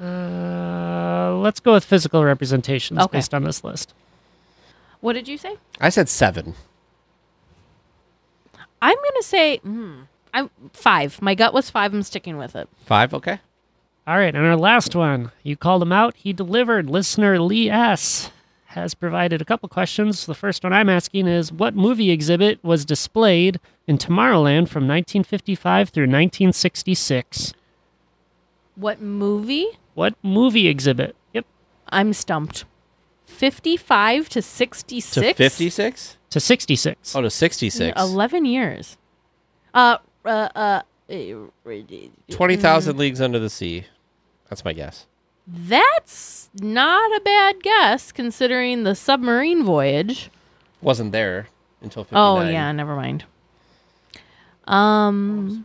Uh, let's go with physical representations Okay. based on this list. What did you say? I said seven. I'm gonna say mm, I'm five. My gut was five. I'm sticking with it. Five. Okay. All right, and our last one. You called him out. He delivered. Listener Lee S. has provided a couple questions. The first one I'm asking is What movie exhibit was displayed in Tomorrowland from 1955 through 1966? What movie? What movie exhibit? Yep. I'm stumped. Fifty-five to sixty-six. To fifty-six. To 66. Oh, to sixty-six. Eleven years. Uh, uh, uh. uh, Twenty thousand leagues under the sea. That's my guess. That's not a bad guess considering the submarine voyage. Wasn't there until fifty-nine. Oh yeah, never mind. Um,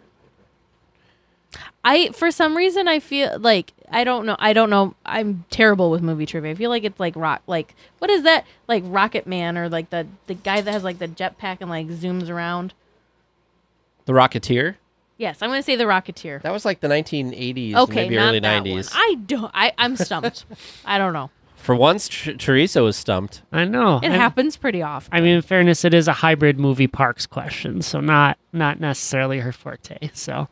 I for some reason I feel like I don't know. I don't know. I'm terrible with movie trivia. I feel like it's like rock. Like what is that? Like Rocket Man or like the the guy that has like the jetpack and like zooms around. The Rocketeer. Yes, I'm gonna say the Rocketeer. That was like the 1980s, Okay, maybe not early that 90s. one. I don't. I I'm stumped. I don't know. For once, Tr- Teresa was stumped. I know. It And- happens pretty often. I mean, in fairness, it is a hybrid movie parks question, so not not necessarily her forte. So,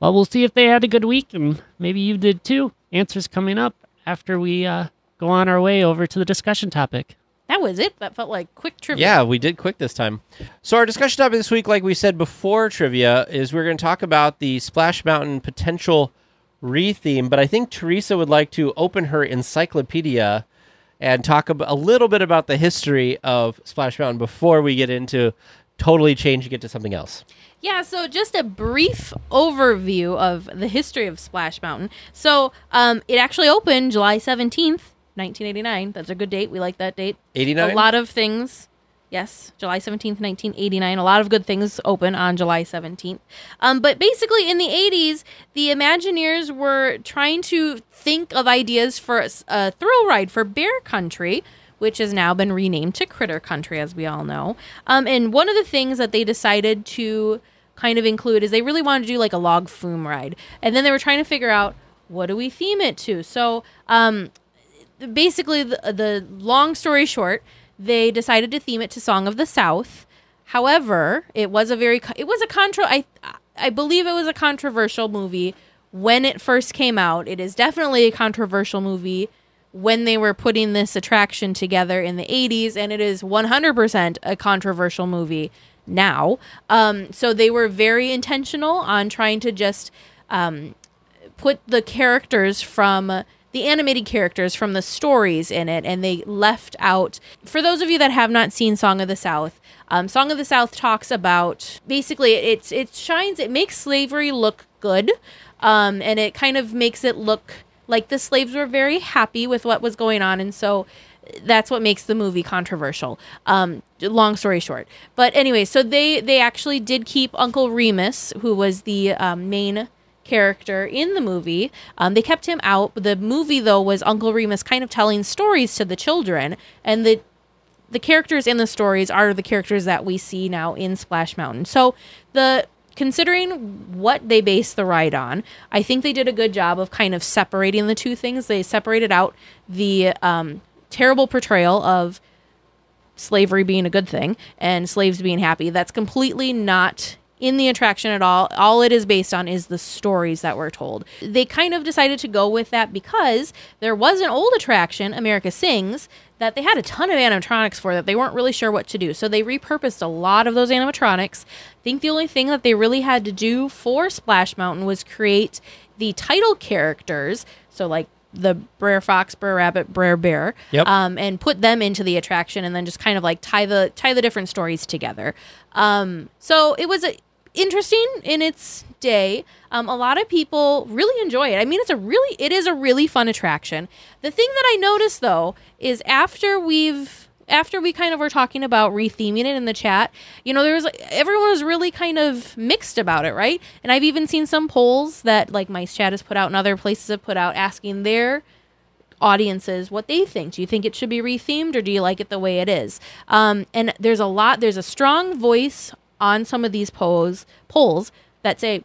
well, we'll see if they had a good week, and maybe you did too. Answers coming up after we uh, go on our way over to the discussion topic. That was it. That felt like quick trivia. Yeah, we did quick this time. So our discussion topic this week, like we said before trivia, is we're going to talk about the Splash Mountain potential re-theme. But I think Teresa would like to open her encyclopedia and talk a little bit about the history of Splash Mountain before we get into totally changing it to something else. Yeah, so just a brief overview of the history of Splash Mountain. So, um, it actually opened July 17th, 1989. That's a good date. We like that date. 89? A lot of things. Yes, July 17th, 1989. A lot of good things open on July 17th. Um, but basically, in the 80s, the Imagineers were trying to think of ideas for a thrill ride for Bear Country, which has now been renamed to Critter Country, as we all know. Um, and one of the things that they decided to kind of include is they really wanted to do like a log flume ride. And then they were trying to figure out what do we theme it to? So, um, basically the, the long story short they decided to theme it to song of the south. However it was a very it was a contra i i believe it was a controversial movie when it first came out. It is definitely a controversial movie when they were putting this attraction together in the 80s and it is 100% a controversial movie now. Um, so they were very intentional on trying to just um, put the characters from the animated characters from the stories in it and they left out for those of you that have not seen song of the south um, song of the south talks about basically it's it shines it makes slavery look good um, and it kind of makes it look like the slaves were very happy with what was going on and so that's what makes the movie controversial. Um, long story short. But anyway so they they actually did keep uncle remus who was the um, main character in the movie. Um, they kept him out. The movie, though, was Uncle Remus kind of telling stories to the children, and the the characters in the stories are the characters that we see now in Splash Mountain. So the considering what they based the ride on, I think they did a good job of kind of separating the two things. They separated out the um, terrible portrayal of slavery being a good thing and slaves being happy. That's completely not in the attraction at all. All it is based on is the stories that were told. They kind of decided to go with that because there was an old attraction, America Sings, that they had a ton of animatronics for that they weren't really sure what to do. So they repurposed a lot of those animatronics. I think the only thing that they really had to do for Splash Mountain was create the title characters. So like the Brer Fox, Brer Rabbit, Brer Bear, Yep. um, and put them into the attraction, and then just kind of like tie the tie the different stories together. Um, so it was a, interesting in its day. Um, a lot of people really enjoy it. I mean, it's a really it is a really fun attraction. The thing that I noticed though is after we've after we kind of were talking about retheming it in the chat, you know, there was everyone was really kind of mixed about it, right? And I've even seen some polls that like Mice Chat has put out and other places have put out asking their audiences what they think. Do you think it should be rethemed or do you like it the way it is? Um, and there's a lot, there's a strong voice on some of these polls, polls that say,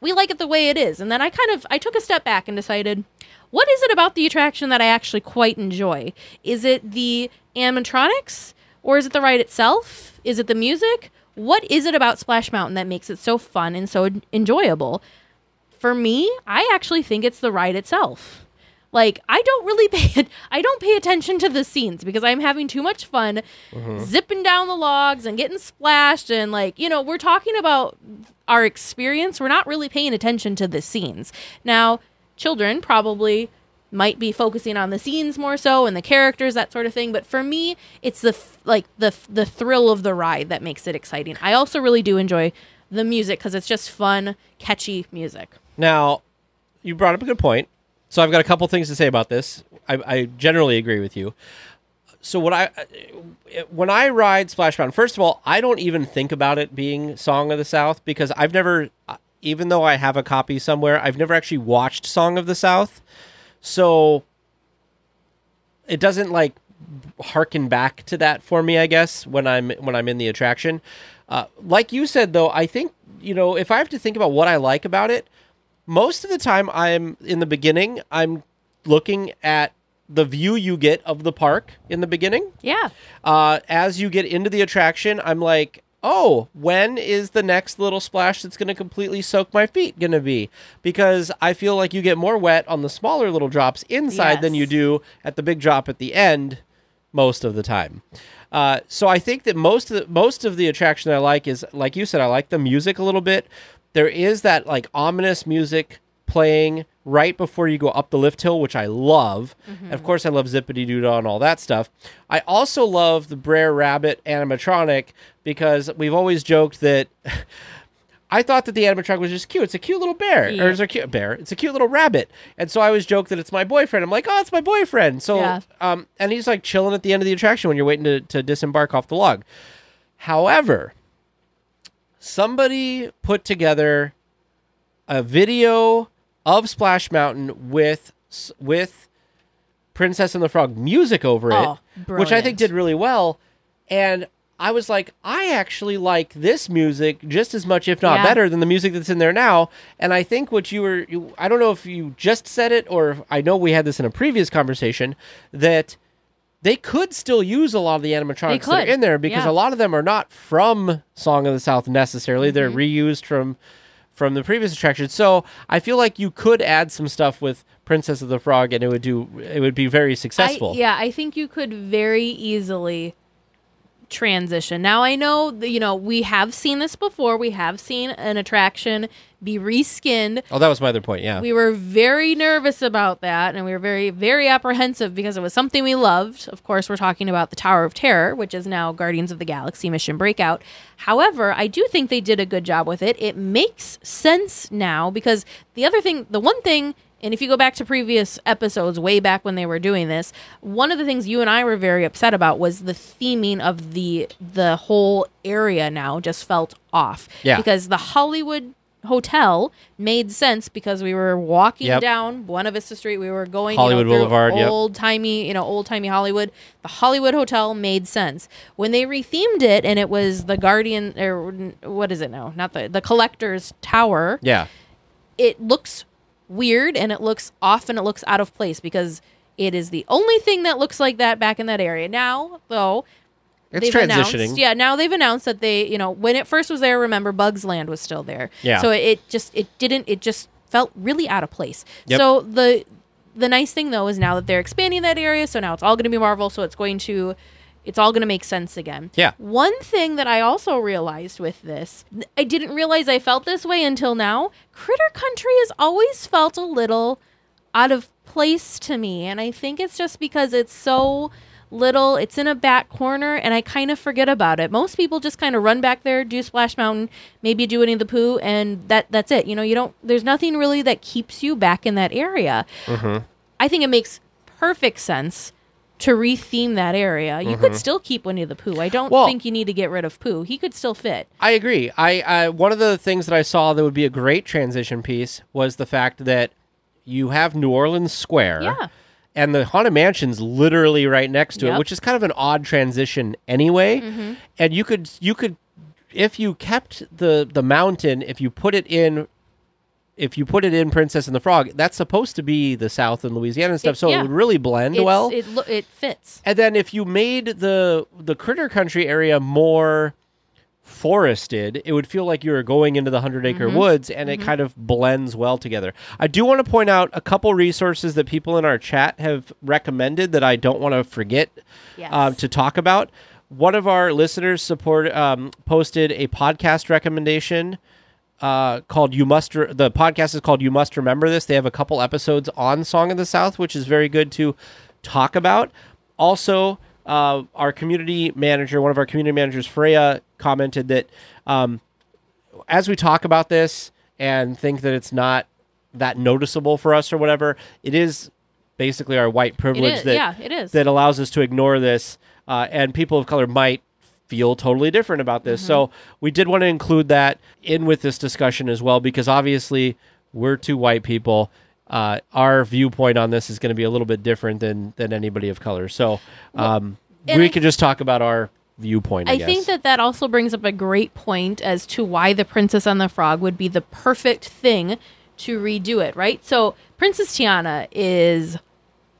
we like it the way it is. And then I kind of, I took a step back and decided, what is it about the attraction that I actually quite enjoy? Is it the animatronics or is it the ride itself? Is it the music? What is it about Splash Mountain that makes it so fun and so enjoyable? For me, I actually think it's the ride itself. Like I don't really pay I don't pay attention to the scenes because I'm having too much fun mm-hmm. zipping down the logs and getting splashed and like, you know, we're talking about our experience. We're not really paying attention to the scenes. Now, children probably might be focusing on the scenes more so and the characters that sort of thing, but for me, it's the th- like the the thrill of the ride that makes it exciting. I also really do enjoy the music cuz it's just fun, catchy music. Now, you brought up a good point. So I've got a couple things to say about this. I, I generally agree with you. so what I when I ride Splash Mountain, first of all, I don't even think about it being Song of the South because I've never, even though I have a copy somewhere, I've never actually watched Song of the South. So it doesn't like harken back to that for me. I guess when I'm when I'm in the attraction, uh, like you said though, I think you know if I have to think about what I like about it, most of the time I'm in the beginning. I'm looking at the view you get of the park in the beginning. Yeah. Uh, as you get into the attraction, I'm like, oh, when is the next little splash that's going to completely soak my feet going to be? Because I feel like you get more wet on the smaller little drops inside than you do at the big drop at the end most of the time. Uh, so I think that most of the, most of the attraction I like is like you said I like the music a little bit. There is that like ominous music playing right before you go up the lift hill, which I love. Of course, I love Zip-a-Dee-Doo-Dah and all that stuff. I also love the Brer Rabbit animatronic because we've always joked that. I thought that the animatronic was just cute. It's a cute little bear, Yeah. or it's a cute bear. It's a cute little rabbit, and so I always joke that it's my boyfriend. I'm like, oh, it's my boyfriend. So, Yeah. um, and he's like chilling at the end of the attraction when you're waiting to, to disembark off the log. However, somebody put together a video of Splash Mountain with with Princess and the Frog music over Oh, it, which I think did really well. And I was like, I actually like this music just as much, if not Yeah. better, than the music that's in there now. And I think what you were, you, I don't know if you just said it or if, I know we had this in a previous conversation that they could still use a lot of the animatronics that are in there because yeah. a lot of them are not from Song of the South necessarily. They're Mm-hmm. reused from from the previous attraction. So I feel like you could add some stuff with Princess of the Frog and it would do it would be very successful. I, yeah, I think you could very easily transition. Now I know that, you know we have seen this before. We have seen an attraction be reskinned. Oh, that was my other point. Yeah. We were very nervous about that, and we were very, very apprehensive because it was something we loved. Of course, we're talking about the Tower of Terror, which is now Guardians of the Galaxy Mission Breakout. However, I do think they did a good job with it. It makes sense now because the other thing, the one thing, and if you go back to previous episodes, way back when they were doing this, one of the things you and I were very upset about was the theming of the the whole area. Now just felt off, Yeah. because the Hollywood hotel made sense because we were walking Yep. down Buena Vista Street. We were going Hollywood you know, Boulevard, yep. old timey, you know, old timey Hollywood. The Hollywood Hotel made sense when they rethemed it, and it was the Guardian or what is it now? Not the the Collector's Tower. yeah. It looks weird and it looks off and it looks out of place because it is the only thing that looks like that back in that area. Now, though, It's they've transitioning. Announced, yeah, now they've announced that they, you know, when it first was there, remember Bugs Land was still there. Yeah. So it just it didn't it just felt really out of place. Yep. So the the nice thing though is now that they're expanding that area, so now it's all going to be Marvel, so it's going to it's all going to make sense again. Yeah. One thing that I also realized with this, I didn't realize I felt this way until now. Critter Country has always felt a little out of place to me, and I think it's just because it's so little. It's in a back corner, and I kind of forget about it. Most people just kind of run back there, do Splash Mountain, maybe do Winnie the Pooh, and that that's it. You know, you don't. There's nothing really that keeps you back in that area. Mm-hmm. I think it makes perfect sense to retheme that area. You could still keep Winnie the Pooh. I don't Well- think you need to get rid of Pooh. He could still fit. I agree. I, I one of the things that I saw that would be a great transition piece was the fact that you have New Orleans Square. Yeah. And the Haunted Mansion's literally right next to it, which is kind of an odd transition anyway. Mm-hmm. And you could you could if you kept the the mountain, if you put it in if you put it in Princess and the Frog, that's supposed to be the South and Louisiana and stuff, It- so yeah. it would really blend It's- well. it lo- it fits. And then if you made the the critter country area more forested, it would feel like you were going into the hundred acre Mm-hmm. woods, and it kind of blends well together. I do want to point out a couple resources that people in our chat have recommended that I don't want to forget Yes. um, to talk about. One of our listeners support um, posted a podcast recommendation uh, called "You Must." Re- the podcast is called "You Must Remember This." They have a couple episodes on Song of the South, which is very good to talk about. Also, uh, our community manager, one of our community managers, Freya, commented that um, as we talk about this and think that it's not that noticeable for us or whatever, it is basically our white privilege is. that yeah, it is. that allows us to ignore this, uh, and people of color might feel totally different about this. Mm-hmm. So we did want to include that in with this discussion as well, because obviously we're two white people. Uh, our viewpoint on this is going to be a little bit different than than anybody of color. So um, and we I- could just talk about our viewpoint. I, I think that that also brings up a great point as to why the Princess and the Frog would be the perfect thing to redo it, right? So Princess Tiana is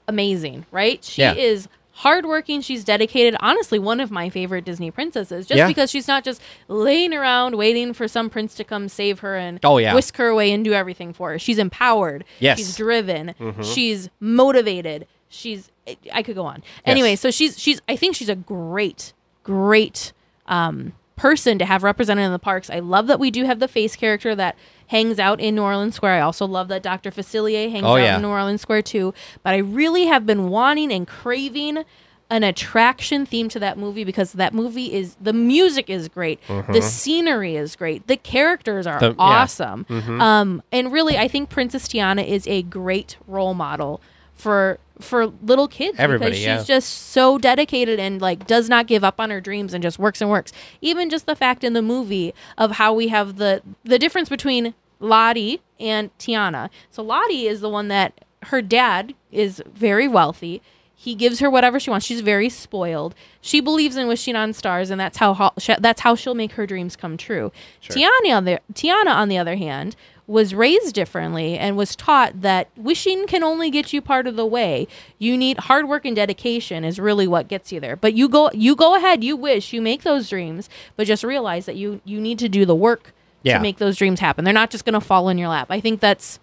amazing, right? She Yeah. is hardworking. She's dedicated. Honestly, one of my favorite Disney princesses, just Yeah. because she's not just laying around waiting for some prince to come save her and Oh, yeah. whisk her away and do everything for her. She's empowered. Yes. She's driven. Mm-hmm. She's motivated. She's. I could go on. Anyway, so she's she's. I think she's a great, great um, person to have represented in the parks. I love that we do have the face character that hangs out in New Orleans Square. I also love that Dr. Facilier hangs Oh, out yeah. in New Orleans Square too. But I really have been wanting and craving an attraction theme to that movie because that movie is the music is great, the scenery is great, the characters are The- yeah. awesome, um, and really I think Princess Tiana is a great role model for for little kids Everybody, because she's yeah. just so dedicated and like does not give up on her dreams and just works and works. Even just the fact in the movie of how we have the the difference between Lottie and Tiana. So Lottie is the one that her dad is very wealthy. He gives her whatever she wants. She's very spoiled. She believes in wishing on stars, and that's how ho- that's how she'll make her dreams come true. Tiana, on the Tiana, on the other hand, was raised differently and was taught that wishing can only get you part of the way. You need hard work and dedication is really what gets you there. But you go you go ahead, you wish, you make those dreams, but just realize that you you need to do the work Yeah. to make those dreams happen. They're not just going to fall in your lap. I think that's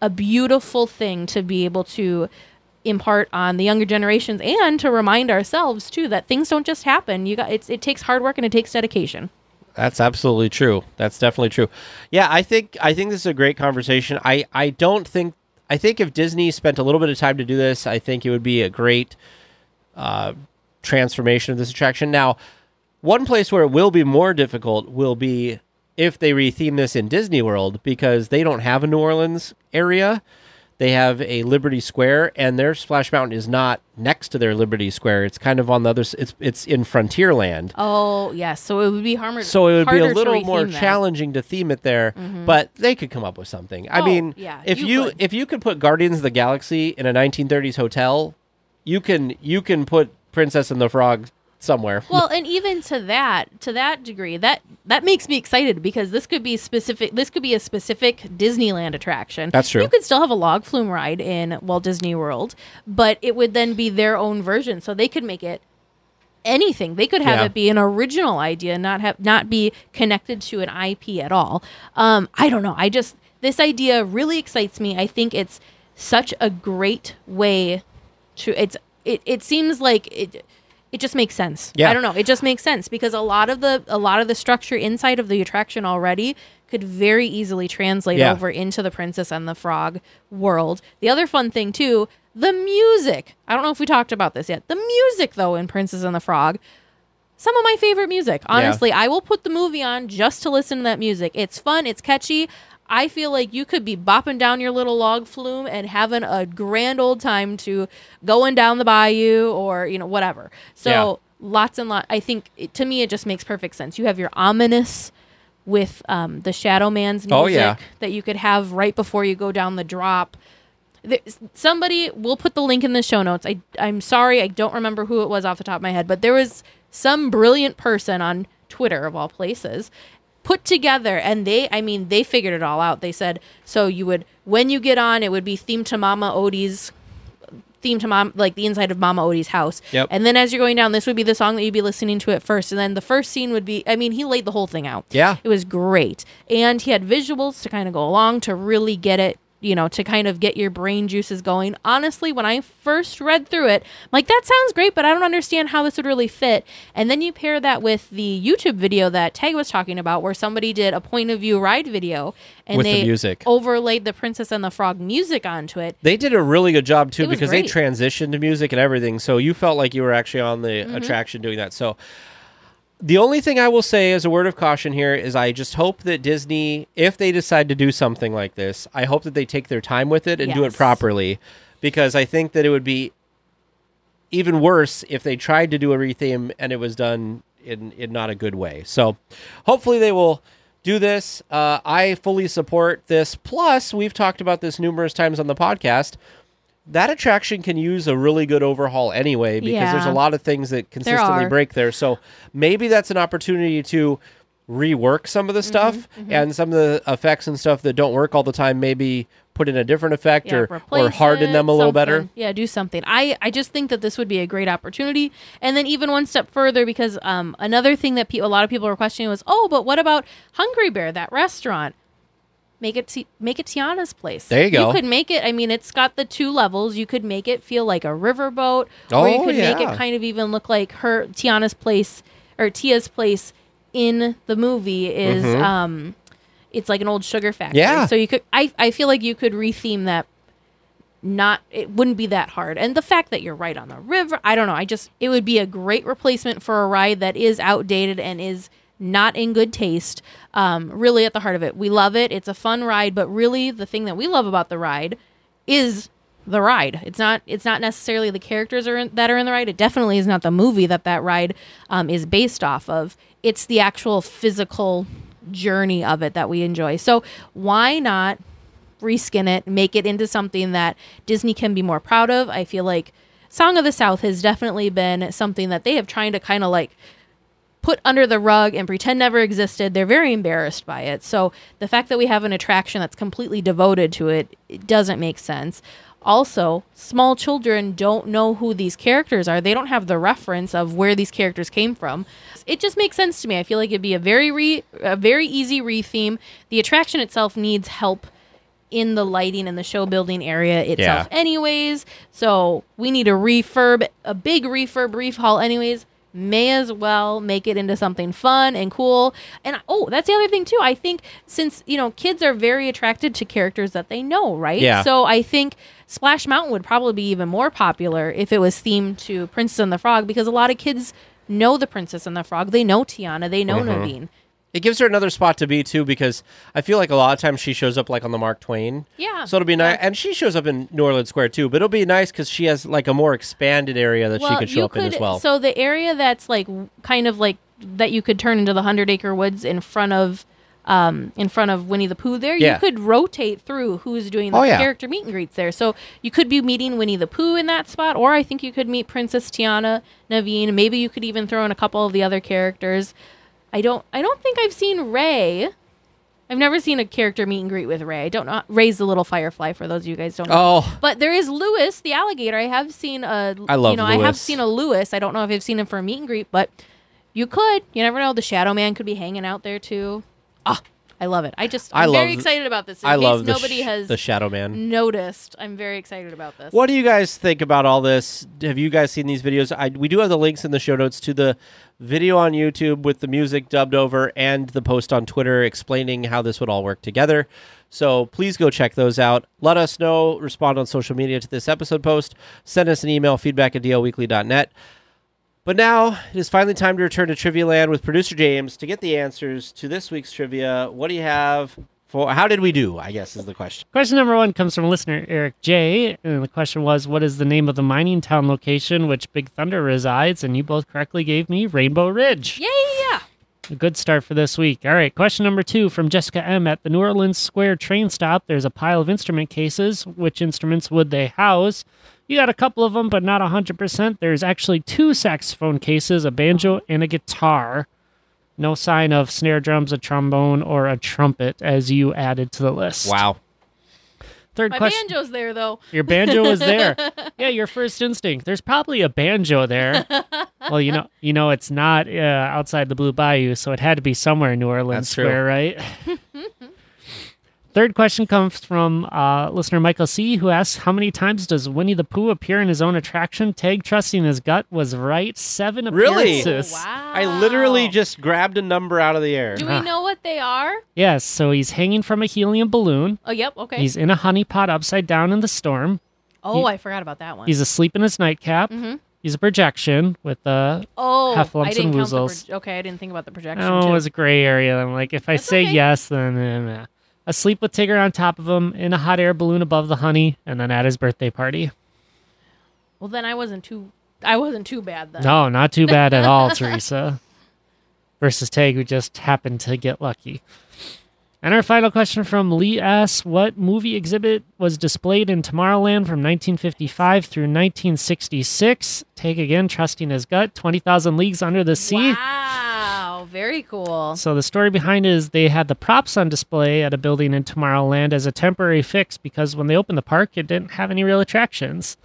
a beautiful thing to be able to impart on the younger generations and to remind ourselves too that things don't just happen. You got it's, it takes hard work and it takes dedication. That's absolutely true. That's definitely true. Yeah, I think I think this is a great conversation. I I don't think I think if Disney spent a little bit of time to do this, I think it would be a great uh, transformation of this attraction. Now, one place where it will be more difficult will be if they retheme this in Disney World because they don't have a New Orleans area. They have a Liberty Square, and their Splash Mountain is not next to their Liberty Square. It's kind of on the other. It's it's in Frontierland. Oh yes, so it would be harder. So it would be a little more that. Mm-hmm. challenging to theme it there, but they could come up with something. I Oh, mean, yeah, if you you, could. if you could put Guardians of the Galaxy in a 1930s hotel, you can you can put Princess and the Frog somewhere. well, and even to that to that degree, that that makes me excited because this could be specific. This could be a specific Disneyland attraction. That's true. You could still have a log flume ride in Walt Disney World, but it would then be their own version, so they could make it anything. They could have Yeah. it be an original idea, not have not be connected to an IP at all. Um, I don't know. I just this idea really excites me. I think it's such a great way to it's it, it seems like it it just makes sense. Yeah. I don't know. It just makes sense because a lot of the a lot of the structure inside of the attraction already could very easily translate Yeah. over into the Princess and the Frog world. The other fun thing too, the music. I don't know if we talked about this yet. The music though in Princess and the Frog some of my favorite music. Honestly, I will put the movie on just to listen to that music. It's fun, it's catchy. I feel like you could be bopping down your little log flume and having a grand old time to going down the bayou or, you know, whatever. So, Yeah. lots and lot. I think it, to me, it just makes perfect sense. You have your ominous with um, the Shadow Man's music Oh, yeah. that you could have right before you go down the drop. There, somebody will put the link in the show notes. I I'm sorry, I don't remember who it was off the top of my head, but there was some brilliant person on Twitter of all places put together and they I mean they figured it all out. They said so you would when you get on it would be themed to Mama Odie's theme to mom like the inside of Mama Odie's house. Yep. And then as you're going down, this would be the song that you'd be listening to at first. And then the first scene would be I mean, he laid the whole thing out. Yeah. It was great. And he had visuals to kind of go along to really get it, you know, to kind of get your brain juices going. Honestly, when I first read through it, I'm like, that sounds great, but I don't understand how this would really fit. And then you pair that with the YouTube video that Tag was talking about, where somebody did a point of view ride video and With the they music. overlaid the Princess and the Frog music onto it. They did a really good job too because great. they transitioned to music and everything. So you felt like you were actually on the Mm-hmm. attraction doing that. So the only thing I will say as a word of caution here is I just hope that Disney, if they decide to do something like this, I hope that they take their time with it and do it properly because I think that it would be even worse if they tried to do a retheme and it was done in in not a good way. So hopefully they will do this. Uh, I fully support this. Plus, we've talked about this numerous times on the podcast. That attraction can use a really good overhaul anyway because there's a lot of things that consistently are. break there. So maybe that's an opportunity to rework some of the stuff Mm-hmm, and some of the effects and stuff that don't work all the time. Maybe put in a different effect Yeah, or or harden it, them a little better. Yeah, do something. I I just think that this would be a great opportunity. And then even one step further, because um, another thing that pe- a lot of people were questioning was, oh, but what about Hungry Bear, that restaurant? Make it Ti- make it Tiana's place. There you go. You could make it. I mean, it's got the two levels. You could make it feel like a riverboat, or you Oh, could make it kind of even look like her Tiana's place or Tia's place in the movie is um it's like an old sugar factory. Mm-hmm. Yeah. So you could I I feel like you could retheme that not it wouldn't be that hard. And the fact that you're right on the river, I don't know. I just it would be a great replacement for a ride that is outdated and is not in good taste. Um, really at the heart of it. We love it. It's a fun ride, but really the thing that we love about the ride is the ride. It's not. It's not necessarily the characters are in, that are in the ride. It definitely is not the movie that that ride um, is based off of. It's the actual physical journey of it that we enjoy. So why not reskin it, make it into something that Disney can be more proud of? I feel like Song of the South has definitely been something that they have trying to kind of like put under the rug and pretend never existed. They're very embarrassed by it. So the fact that we have an attraction that's completely devoted to it, it doesn't make sense. Also, small children don't know who these characters are. They don't have the reference of where these characters came from. It just makes sense to me. I feel like it'd be a very re- a very easy retheme. The attraction itself needs help in the lighting and the show building area itself Yeah. anyways. So we need a refurb, a big refurb reef hall anyways. May as well make it into something fun and cool. And oh, that's the other thing too. I think since, you know, kids are very attracted to characters that they know, right? Yeah. So I think Splash Mountain would probably be even more popular if it was themed to Princess and the Frog because a lot of kids know the Princess and the Frog. They know Tiana, they know Mm-hmm. Naveen. It gives her another spot to be too because I feel like a lot of times she shows up like on the Mark Twain. Yeah. So it'll be nice, and she shows up in New Orleans Square too. But it'll be nice because she has like a more expanded area that she could show up in as well. So the area that's like kind of like that you could turn into the Hundred Acre Woods in front of um in front of Winnie the Pooh there, Yeah. you could rotate through who's doing the Oh, yeah. character meet and greets there. So you could be meeting Winnie the Pooh in that spot, or I think you could meet Princess Tiana, Naveen. Maybe you could even throw in a couple of the other characters. I don't I don't think I've seen Ray. I've never seen a character meet and greet with Ray. I don't know. Ray's the little firefly for those of you guys don't know. oh, But there is Louis, the alligator. I have seen a. I love You know, I have seen a Louis. I don't know if I've seen him for a meet and greet, but you could. You never know. The Shadow Man could be hanging out there too. Ah, I love it. I just. I I'm very love- excited about this. In I case love the nobody sh- has the Shadow Man. noticed. I'm very excited about this. What do you guys think about all this? Have you guys seen these videos? I, we do have the links in the show notes to the video on YouTube with the music dubbed over and the post on Twitter explaining how this would all work together. So please go check those out. Let us know. Respond on social media to this episode post. Send us an email, feedback at dlweekly.net. But now it is finally time to return to Trivia Land with producer James to get the answers to this week's trivia. What do you have for? How did we do? I guess is the question. Question number one comes from listener Eric J. And the question was, What is the name of the mining town location which Big Thunder resides? And you both correctly gave me Rainbow Ridge. Yeah, yeah, yeah. A good start for this week. All right, question number two from Jessica M. At the New Orleans Square train stop, there's a pile of instrument cases. Which instruments would they house? You got a couple of them, but not 100%. There's actually two saxophone cases, a banjo and a guitar. No sign of snare drums, a trombone, or a trumpet as you added to the list. Wow. Third My question. banjo's there though. Your banjo was there. yeah, your first instinct. There's probably a banjo there. well, you know, you know, it's not uh, outside the Blue Bayou, so it had to be somewhere in New Orleans That's true. Square, right? Third question comes from uh, listener Michael C, who asks, "How many times does Winnie the Pooh appear in his own attraction?" Tag trusting his gut was right. Seven appearances. Really? appearances. wow. I literally just grabbed a number out of the air. Do we know what they are? Yes. So he's hanging from a helium balloon. Oh, yep. Okay. He's in a honey pot upside down in the storm. oh, I forgot about that one. He's asleep in his nightcap. Mhm. He's a projection with uh, oh, heffalumps I didn't and count the woozles. pro- okay, I didn't think about the projection. Oh, too. it was a gray area. I'm like, if I That's say okay. yes, then eh, meh. Asleep with Tigger on top of him, in a hot air balloon above the honey, and then at his birthday party. Well, then I wasn't too. I wasn't too bad then. No, not too bad at all, Teresa. Versus Tag, who just happened to get lucky. And our final question from Lee asks What movie exhibit was displayed in Tomorrowland from 1955 through 1966? Tag again, trusting his gut. 20,000 Leagues Under the Sea. Wow, very cool. So the story behind it is they had the props on display at a building in Tomorrowland as a temporary fix because when they opened the park, it didn't have any real attractions.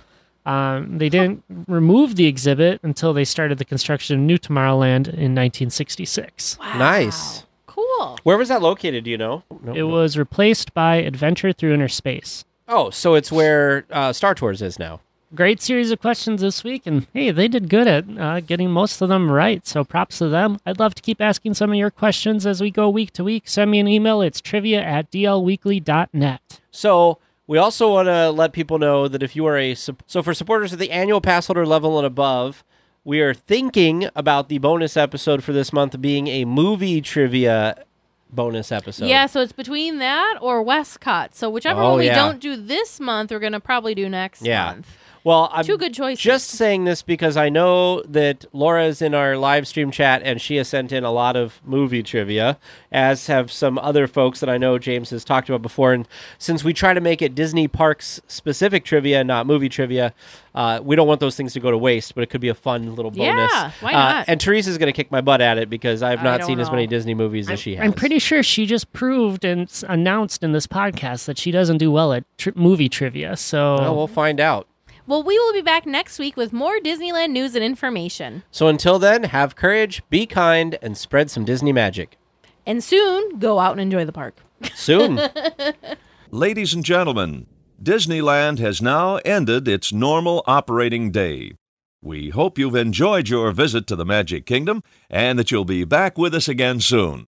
Um, they didn't remove the exhibit until they started the construction of New Tomorrowland in 1966. Wow. Nice. Cool. Where was that located? Do you know? No, It no. was replaced by Adventure Through Inner Space. Oh, so it's where uh, Star Tours is now. Great series of questions this week, and hey, they did good at uh, getting most of them right. So props to them. I'd love to keep asking some of your questions as we go week to week. Send me an email. It's trivia at dlweekly.net. So we also want to let people know that if you are a so for supporters of the annual pass holder level and above, we are thinking about the bonus episode for this month being a movie trivia bonus episode. yeah, so it's between that or Westcot. So whichever Oh, one we yeah. don't do this month, we're gonna probably do next Yeah. month. Well, I'm Two good choices. just saying this because I know that Laura is in our live stream chat and she has sent in a lot of movie trivia, as have some other folks that I know James has talked about before. And since we try to make it Disney parks specific trivia, not movie trivia, uh, we don't want those things to go to waste. But it could be a fun little bonus. Yeah, why Uh, not? and Teresa's going to kick my butt at it because I've not don't seen as many. Disney movies as she has. I'm pretty sure she just proved and announced in this podcast that she doesn't do well at tri- movie trivia. So Well, we'll find out. Well, we will be back next week with more Disneyland news and information. So until then, have courage, be kind, and spread some Disney magic. And soon, go out and enjoy the park. Soon. Ladies and gentlemen, Disneyland has now ended its normal operating day. We hope you've enjoyed your visit to the Magic Kingdom and that you'll be back with us again soon.